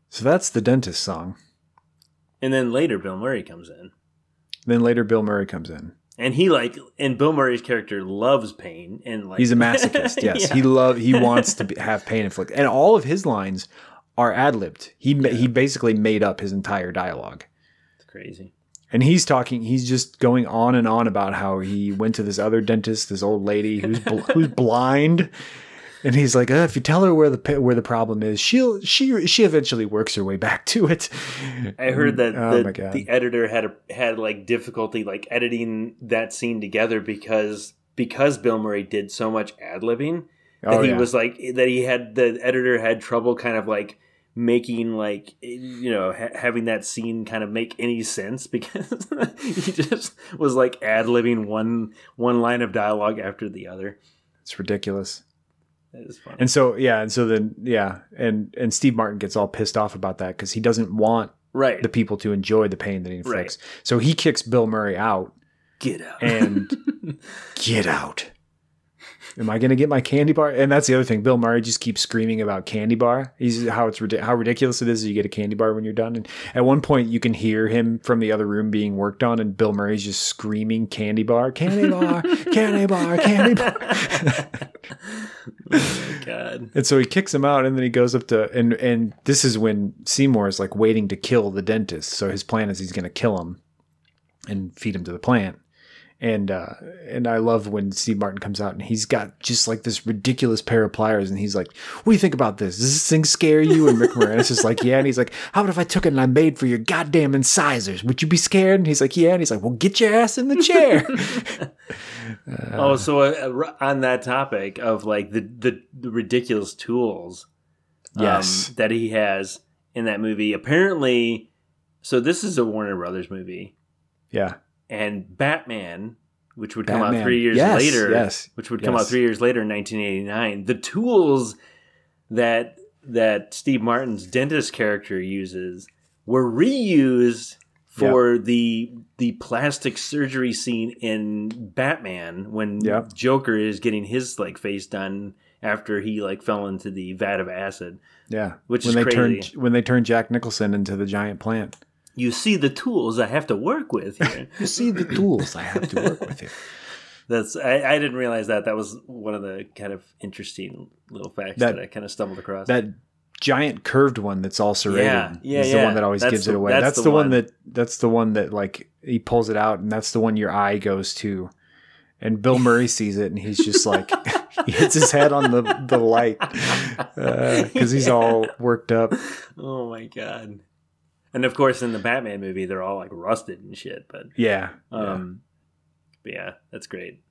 So that's the dentist song. And then later Bill Murray comes in. Then later Bill Murray comes in. And he like and Bill Murray's character loves pain and like He's a masochist. Yes, Yeah. he love he wants to be, have pain inflicted, and all of his lines are ad libbed. He ma he basically made up his entire dialogue, It's crazy. and he's talking. He's just going on and on about how he went to this other dentist, this old lady who's bl- who's blind, And he's like, uh, if you tell her where the where the problem is, she'll she she eventually works her way back to it. I heard that Oh the, the editor had a, had like difficulty like editing that scene together because because Bill Murray did so much ad libbing that Oh, he yeah. was like that he had the editor had trouble kind of like making like you know ha- having that scene kind of make any sense because he just was like ad libbing one one line of dialogue after the other. It's ridiculous. Is funny. And so yeah, and so then yeah, and and Steve Martin gets all pissed off about that because he doesn't want right. the people to enjoy the pain that he Right. inflicts. So he kicks Bill Murray out Get out. and get out. Am I going to get my candy bar? And that's the other thing. Bill Murray just keeps screaming about candy bar. He's how it's how ridiculous it is that you get a candy bar when you're done. And at one point, you can hear him from the other room being worked on, and Bill Murray's just screaming candy bar, candy bar, candy bar, candy bar. oh god. And so he kicks him out, and then he goes up to and and this is when Seymour is like waiting to kill the dentist. So his plan is he's going to kill him and feed him to the plant. And uh, and I love when Steve Martin comes out and he's got just like this ridiculous pair of pliers, and he's like, "What do you think about this? Does this thing scare you?" And Rick Moranis is like, "Yeah." And he's like, "How about if I took it and I made for your goddamn incisors? Would you be scared?" And he's like, "Yeah." And he's like, "Well, get your ass in the chair." oh, so uh, on that topic of like the the, the ridiculous tools, um, Yes. that he has in that movie. Apparently, so this is a Warner Brothers movie, yeah, and Batman, which would come out three years Yes, later, yes, which would come out three years later in 1989. The tools that that Steve Martin's dentist character uses were reused for the the plastic surgery scene in Batman when Yep. Joker is getting his like face done after he like fell into the vat of acid. yeah. Which when is they crazy. turned when they turned Jack Nicholson into the giant plant. You see the tools I have to work with here. You see the tools I have to work with here. That's I, I didn't realize that. That was one of the kind of interesting little facts That- that, I kind of stumbled across. That giant curved one that's all serrated Yeah, yeah, is the yeah. one that always That's gives the- it away. that's That's, the the, one. one. that that's the one that like he pulls it out and that's the one your eye goes to. And Bill Murray sees it and he's just like he hits his head on the the light uh, because he's all worked up. oh my god! And of course, in the Batman movie, they're all like rusted and shit. But Yeah. yeah. um, but yeah, that's great.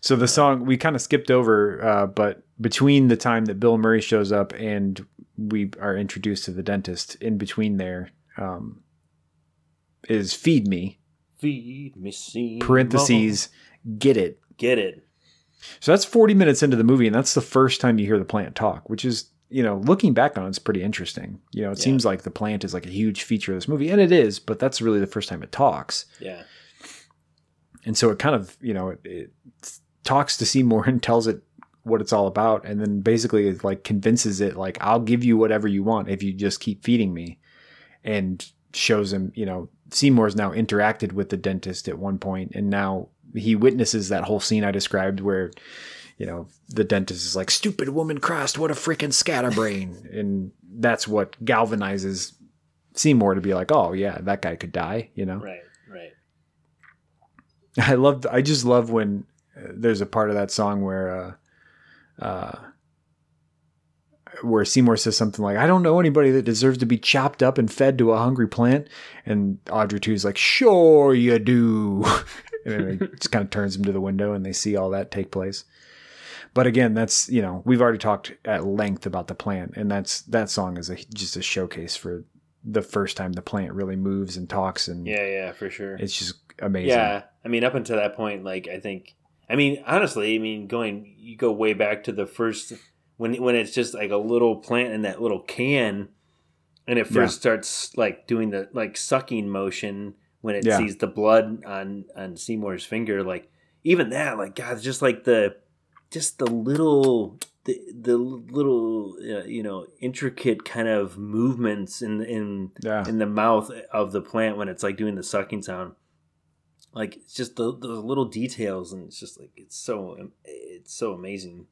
So the song we kind of skipped over, uh, but between the time that Bill Murray shows up and we are introduced to the dentist, in between there um, is "Feed Me" Feed me, see parentheses get it. get it. So that's forty minutes into the movie, and that's the first time you hear the plant talk, which is you know looking back on it, it's pretty interesting. You know, it Yeah. seems like the plant is like a huge feature of this movie, and it is, but that's really the first time it talks. Yeah, and so it kind of you know it, it talks to Seymour and tells it what it's all about, and then basically it like convinces it like I'll give you whatever you want if you just keep feeding me, and shows him you know Seymour's now interacted with the dentist at one point, and now he witnesses that whole scene I described where. You know, the dentist is like, "Stupid woman crossed, what a freaking scatterbrain," and that's what galvanizes Seymour to be like, "Oh yeah, that guy could die," you know. right, right. I love. I just love when uh, there's a part of that song where, uh, uh, where Seymour says something like, "I don't know anybody that deserves to be chopped up and fed to a hungry plant," and Audrey II's like, "Sure you do," and then it just kind of turns him to the window, and they see all that take place. But again, that's you know we've already talked at length about the plant, and that's that song is a, just a showcase for the first time the plant really moves and talks, and Yeah, yeah, for sure. it's just amazing. Yeah, I mean, up until that point, like I think, I mean, honestly, I mean, going you go way back to the first when when it's just like a little plant in that little can, and it first starts like doing the like sucking motion when it Yeah. sees the blood on on Seymour's finger, like even that, like God, just like the just the little. The, the little uh, you know intricate kind of movements in in Yeah. in the mouth of the plant when it's like doing the sucking sound like it's just the, the little details and it's just like it's so it's so amazing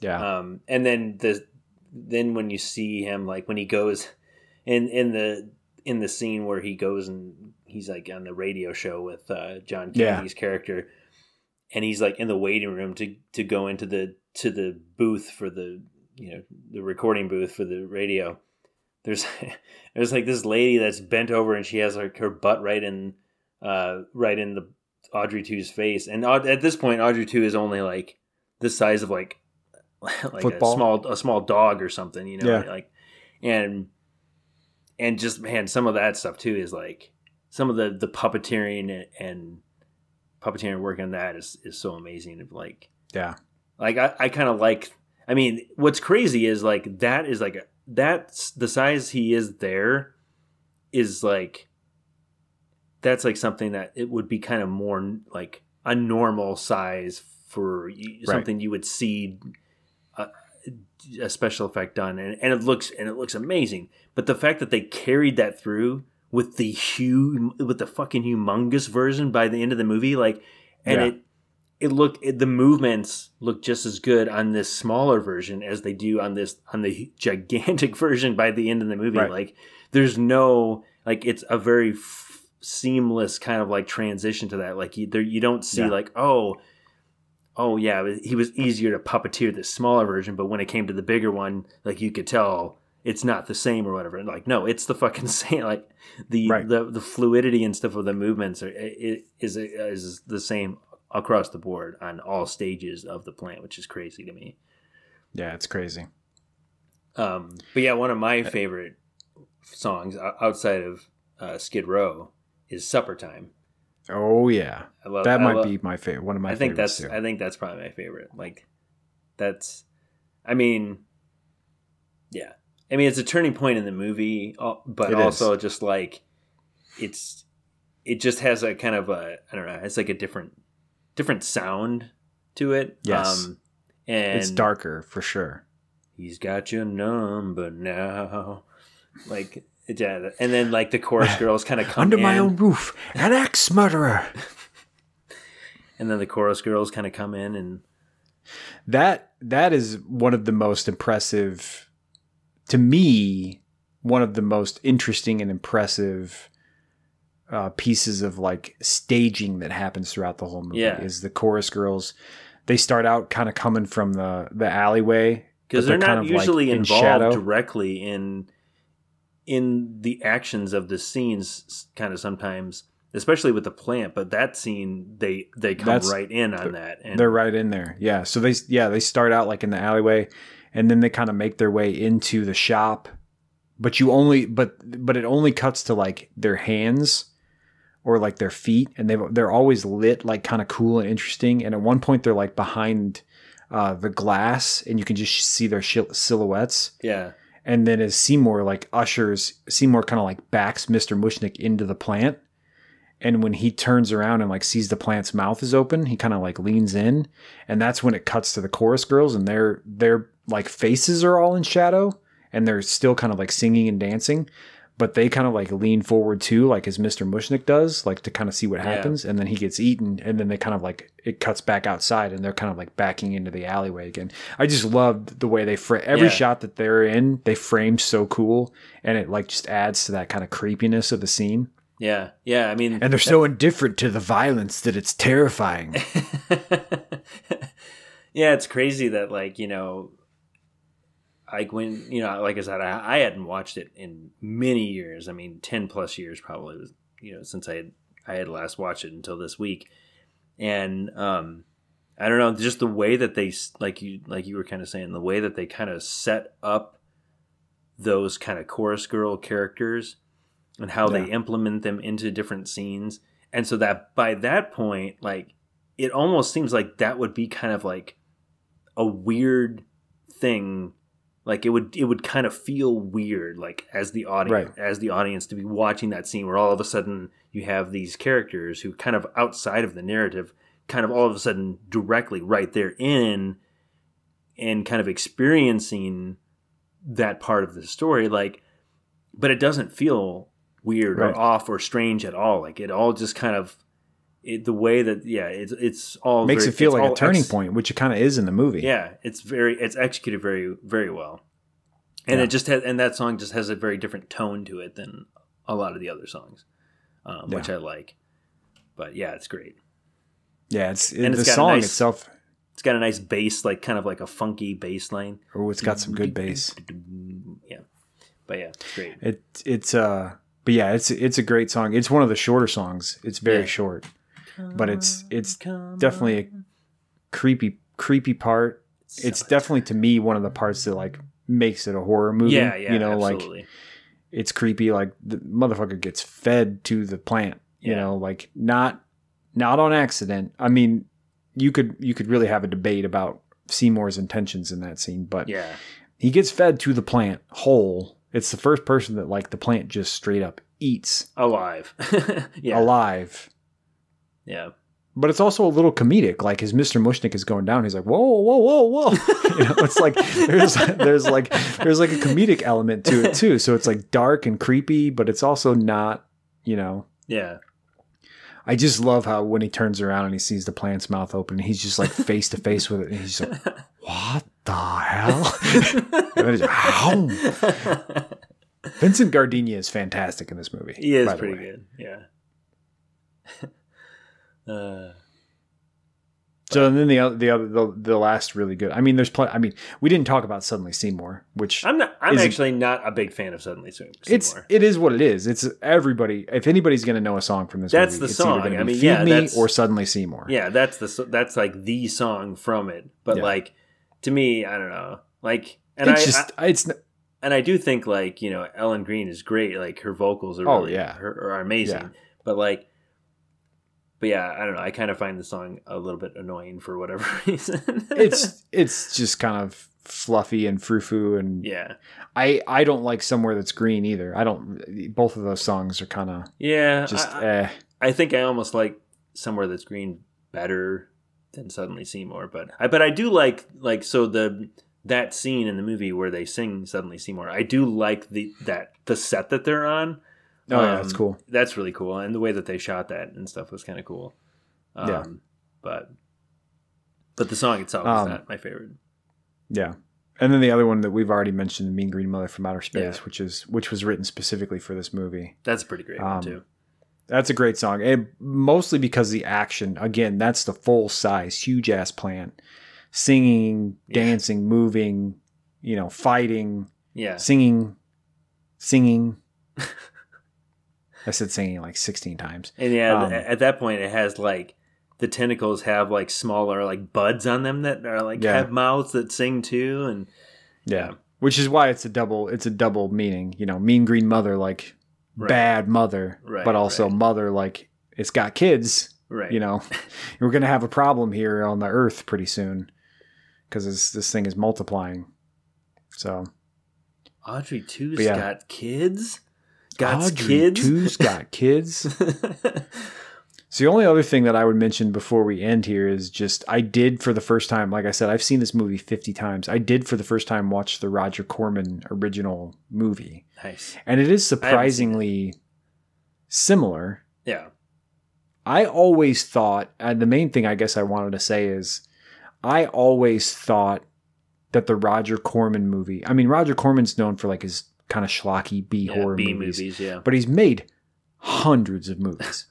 Yeah. um and then the then when you see him like when he goes in in the in the scene where he goes and he's like on the radio show with uh john Yeah. character and he's like in the waiting room to to go into the to the booth for the you know the recording booth for the radio. There's there's like this lady that's bent over and she has like her butt right in uh right in the Audrey II's face, and at this point Audrey II is only like the size of like like Football. a small a small dog or something, you know, yeah. like and and just man, some of that stuff too is like some of the the puppeteering and, and puppeteering work on that is is so amazing. Like yeah, like I, I kind of like. I mean, what's crazy is like that is like a, that's the size he is there is like that's like something that it would be kind of more like a normal size for something right. you would see uh, a, a, special effect done and, and it looks and it looks amazing but the fact that they carried that through with the huge with the fucking humongous version by the end of the movie like and yeah. it it looked it, the movements look just as good on this smaller version as they do on this on the gigantic version by the end of the movie right. like there's no like it's a very f- seamless kind of like transition to that like you, there, you don't see yeah. like oh oh yeah he was easier to puppeteer the smaller version but when it came to the bigger one like you could tell it's not the same or whatever. Like, no, it's the fucking same. Like the right. the, the fluidity and stuff of the movements are is is the same across the board on all stages of the plant, which is crazy to me. Yeah, it's crazy. Um, but yeah, one of my favorite songs outside of uh, Skid Row is "Supper Time." Oh yeah, I love, that I might love, be my favorite. One of my. I think that's. Too. I think that's probably my favorite. Like, that's. I mean, yeah, I mean, it's a turning point in the movie, uh, but it also is. just like it's it just has a kind of a I don't know, it's like a different different sound to it. Yes, um, and it's darker for sure. He's got your number now, like yeah, and then like the chorus girls kind of come under in. my own roof, an axe murderer. and then the chorus girls kind of come in and that that is one of the most impressive to me, one of the most interesting and impressive uh, pieces of like staging that happens throughout the whole movie yeah. is the chorus girls. They start out kind of coming from the the alleyway because they're, they're, not usually like involved in directly in in the actions of the scenes. Kind of sometimes, especially with the plant, but that scene they they come That's, right in on that. And they're right in there. Yeah. So they yeah they start out like in the alleyway and then they kind of make their way into the shop. But you only but but it only cuts to like their hands or like their feet and they they're always lit like kind of cool and interesting. And at one point they're like behind uh, the glass and you can just see their silhouettes. Yeah. And then as Seymour like ushers Seymour kind of like backs Mr. Mushnick into the plant. And when he turns around and like sees the plant's mouth is open he kind of like leans in. And that's when it cuts to the chorus girls and they're they're like faces are all in shadow and they're still kind of like singing and dancing but they kind of like lean forward too like as mr mushnick does like to kind of see what happens yeah. and then he gets eaten and then they kind of like it cuts back outside and they're kind of like backing into the alleyway again i just loved the way they frame every yeah. shot that they're in they frame so cool and it like just adds to that kind of creepiness of the scene yeah yeah i mean and they're so indifferent to the violence that it's terrifying yeah it's crazy that like you know like when you know, like I said, I, I hadn't watched it in many years. I mean, ten plus years probably was you know since I had I had last watched it until this week, and um, I don't know, just the way that they like you like you were kind of saying the way that they kind of set up those kind of chorus girl characters and how yeah. they implement them into different scenes, and so that by that point, like it almost seems like that would be kind of like a weird thing like it would it would kind of feel weird like as the audience right. as the audience to be watching that scene where all of a sudden you have these characters who kind of outside of the narrative kind of all of a sudden directly right there in and kind of experiencing that part of the story like but it doesn't feel weird right. or off or strange at all like it all just kind of it, the way that yeah it's it's all makes very, it feel like a turning ex- point which it kind of is in the movie yeah it's very it's executed very very well and yeah. it just has and that song just has a very different tone to it than a lot of the other songs um, yeah. which i like but yeah it's great Yeah, it's And the it's got a song nice- itself. It's got a nice bass, like kind of like a funky bass line. Oh, it's got some good bass. Yeah, but yeah, it's great. It it's uh, but yeah, it's it's a great song. It's one of the shorter songs. It's very Yeah. short, but it's it's definitely a creepy creepy part. It's definitely to me one of the parts that like makes it a horror movie. yeah, yeah, you know, like it's creepy. Like the motherfucker gets fed to the plant. You Yeah. know, like not not on accident. I mean, you could you could really have a debate about Seymour's intentions in that scene, but yeah, he gets fed to the plant whole. It's the first person that like the plant just straight up eats alive. yeah, alive. Yeah, But it's also a little comedic. Like as Mr. Mushnick is going down, he's like, "Whoa, whoa, whoa, whoa!" you know, it's like there's there's like there's like a comedic element to it too. So it's like dark and creepy, but it's also not. You know, yeah. I just love how when he turns around and he sees the plant's mouth open, he's just like face to face with it, and he's like, "What the hell?" and then he's like, "Ow." Vincent Gardenia is fantastic in this movie. he is pretty good. Yeah. Uh, So and then the the other, the, the last really good. I mean, there's plenty. I mean, we didn't talk about Suddenly Seymour, which I'm not. I'm actually not a big fan of Suddenly Seymour. it's it is what it is. It's everybody. If anybody's going to know a song from this, That's movie, the it's song. I mean, Feed yeah, Me or Suddenly Seymour. yeah, that's the that's like the song from it. But Yeah. like to me, I don't know. Like, and it's I, just I it's and I do think like you know Ellen Greene is great. Like her vocals are Oh, really yeah. her, are amazing. Yeah. But like, but yeah, I don't know. I kind of find the song a little bit annoying for whatever reason. it's it's just kind of fluffy and frou and yeah, I I don't like somewhere that's green either. I don't. Both of those songs are kind of yeah. just I, eh. I think I almost like somewhere that's green better than suddenly Seymour. But I but I do like like so the that scene in the movie where they sing suddenly Seymour. I do like the that the set that they're on. Oh yeah, that's Um, cool. That's really cool, and the way that they shot that and stuff was kind of cool. Um, Yeah. but but the song itself Um, is not my favorite. Yeah. And then the other one that we've already mentioned, Mean Green Mother from Outer Space, Yeah. which is which was written specifically for this movie. That's a pretty great one um, too. That's a great song. And mostly because the action, again, that's the full size, huge ass plant. Singing, Yeah. dancing, moving, you know, fighting, Yeah, singing, singing. I said singing like 16 times. and yeah, um, at that point it has like the tentacles have like smaller like buds on them that are like Yeah. have mouths that sing too, and Yeah. Which is why it's a double it's a double meaning, you know, mean green mother like Right. bad mother, Right, but also right. mother like it's got kids, right, you know. We're going to have a problem here on the earth pretty soon cuz this this thing is multiplying. So, Audrey II's yeah. got kids. Got Audrey kids. two's got kids. So the only other thing that I would mention before we end here is just I did for the first time, like I said, I've seen this movie 50 times. I did for the first time watch the Roger Corman original movie. nice. And it is surprisingly similar. Yeah. I always thought, and the main thing I guess I wanted to say is I always thought that the Roger Corman movie, I mean, Roger Corman's known for like his kind of schlocky B horror B movies movies. Yeah. but he's made hundreds of movies.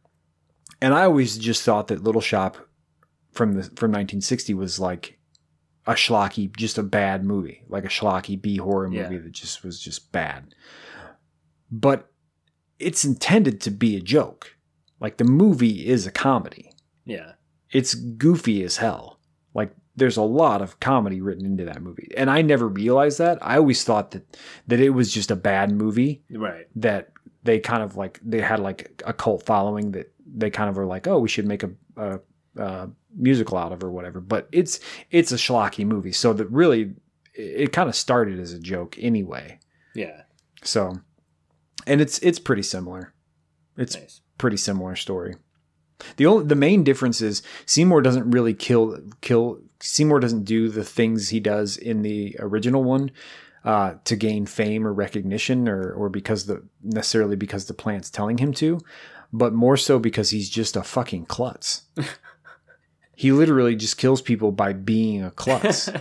and I always just thought that Little Shop from the from 1960 was like a schlocky, just a bad movie, like a schlocky B horror movie Yeah. that just was just bad. But it's intended to be a joke. Like the movie is a comedy. Yeah. It's goofy as hell. There's a lot of comedy written into that movie. And I never realized that. I always thought that that it was just a bad movie Right. that they kind of like they had like a cult following that they kind of were like, oh, we should make a, a, a musical out of or whatever. But it's it's a schlocky movie, so that really it, it kind of started as a joke anyway. Yeah. So, and it's it's pretty similar. It's Nice. pretty similar story. The only the main difference is Seymour doesn't really kill kill Seymour doesn't do the things he does in the original one uh, to gain fame or recognition or or because the necessarily because the plant's telling him to, but more so because he's just a fucking klutz. he literally just kills people by being a klutz.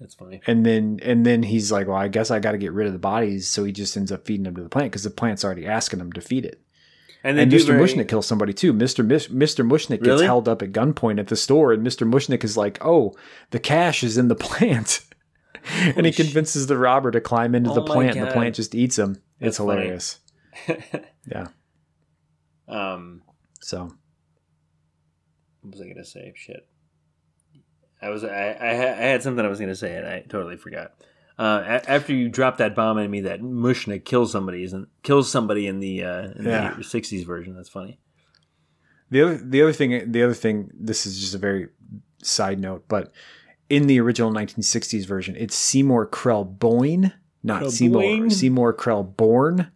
That's funny. and then and then he's like, well, I guess I got to get rid of the bodies, so he just ends up feeding them to the plant because the plant's already asking him to feed it. And, And Mr. very- Mushnick kills somebody too. Mr. Mish- Mr. Mushnick gets held up at gunpoint at the store, and Mr. Mushnick is like, "Oh, the cash is in the plant," and he convinces the robber to climb into the Oh my plant, and the plant just eats him. That's it's hilarious. Yeah. um, So what was I gonna say? Shit. I was I I, I had something I was gonna say and I totally forgot. Uh, a- after you drop that bomb on me, that Mushnick kills somebody isn't kills somebody in the uh, in Yeah. the '60s version. That's funny. the other the other thing the other thing this is just a very side note, but in the original 1960s version, it's Seymour Krell Boyne, not Krell Seymour Boyne? Seymour Krelborn.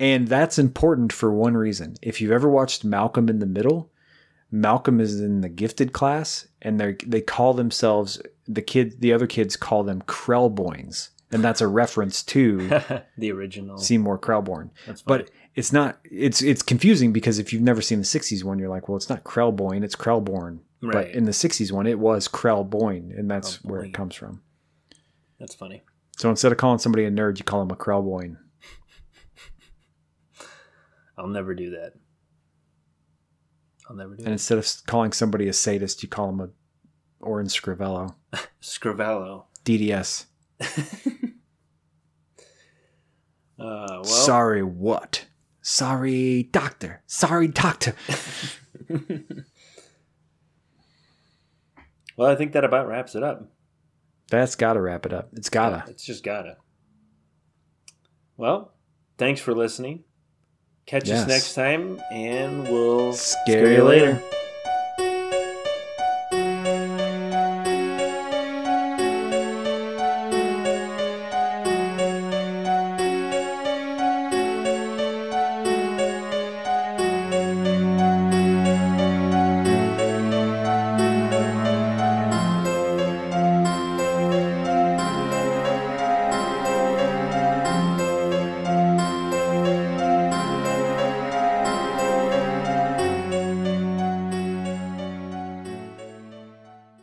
And that's important for one reason. If you've ever watched Malcolm in the Middle, Malcolm is in the gifted class, and they they call themselves the kid. The other kids call them Krelboynes, and that's a reference to the original. Seymour Krelborn. But it's not. It's it's confusing because if you've never seen the '60s one, you're like, well, it's not Krelboyne, it's Krelborn. But Right. in the '60s one, it was Krelboyne, and that's oh, where it comes from. That's funny. So instead of calling somebody a nerd, you call them a Krelboyne. I'll never do that. I'll never do And it. instead of calling somebody a sadist, you call them a Orin Scrivello. Scrivello. DDS. Uh, well, Sorry, what? Sorry, doctor. Sorry, doctor. well, I think that about wraps it up. That's gotta wrap it up. It's gotta. It's just gotta. Well, thanks for listening. Catch Yes. us next time, and we'll Scare you later.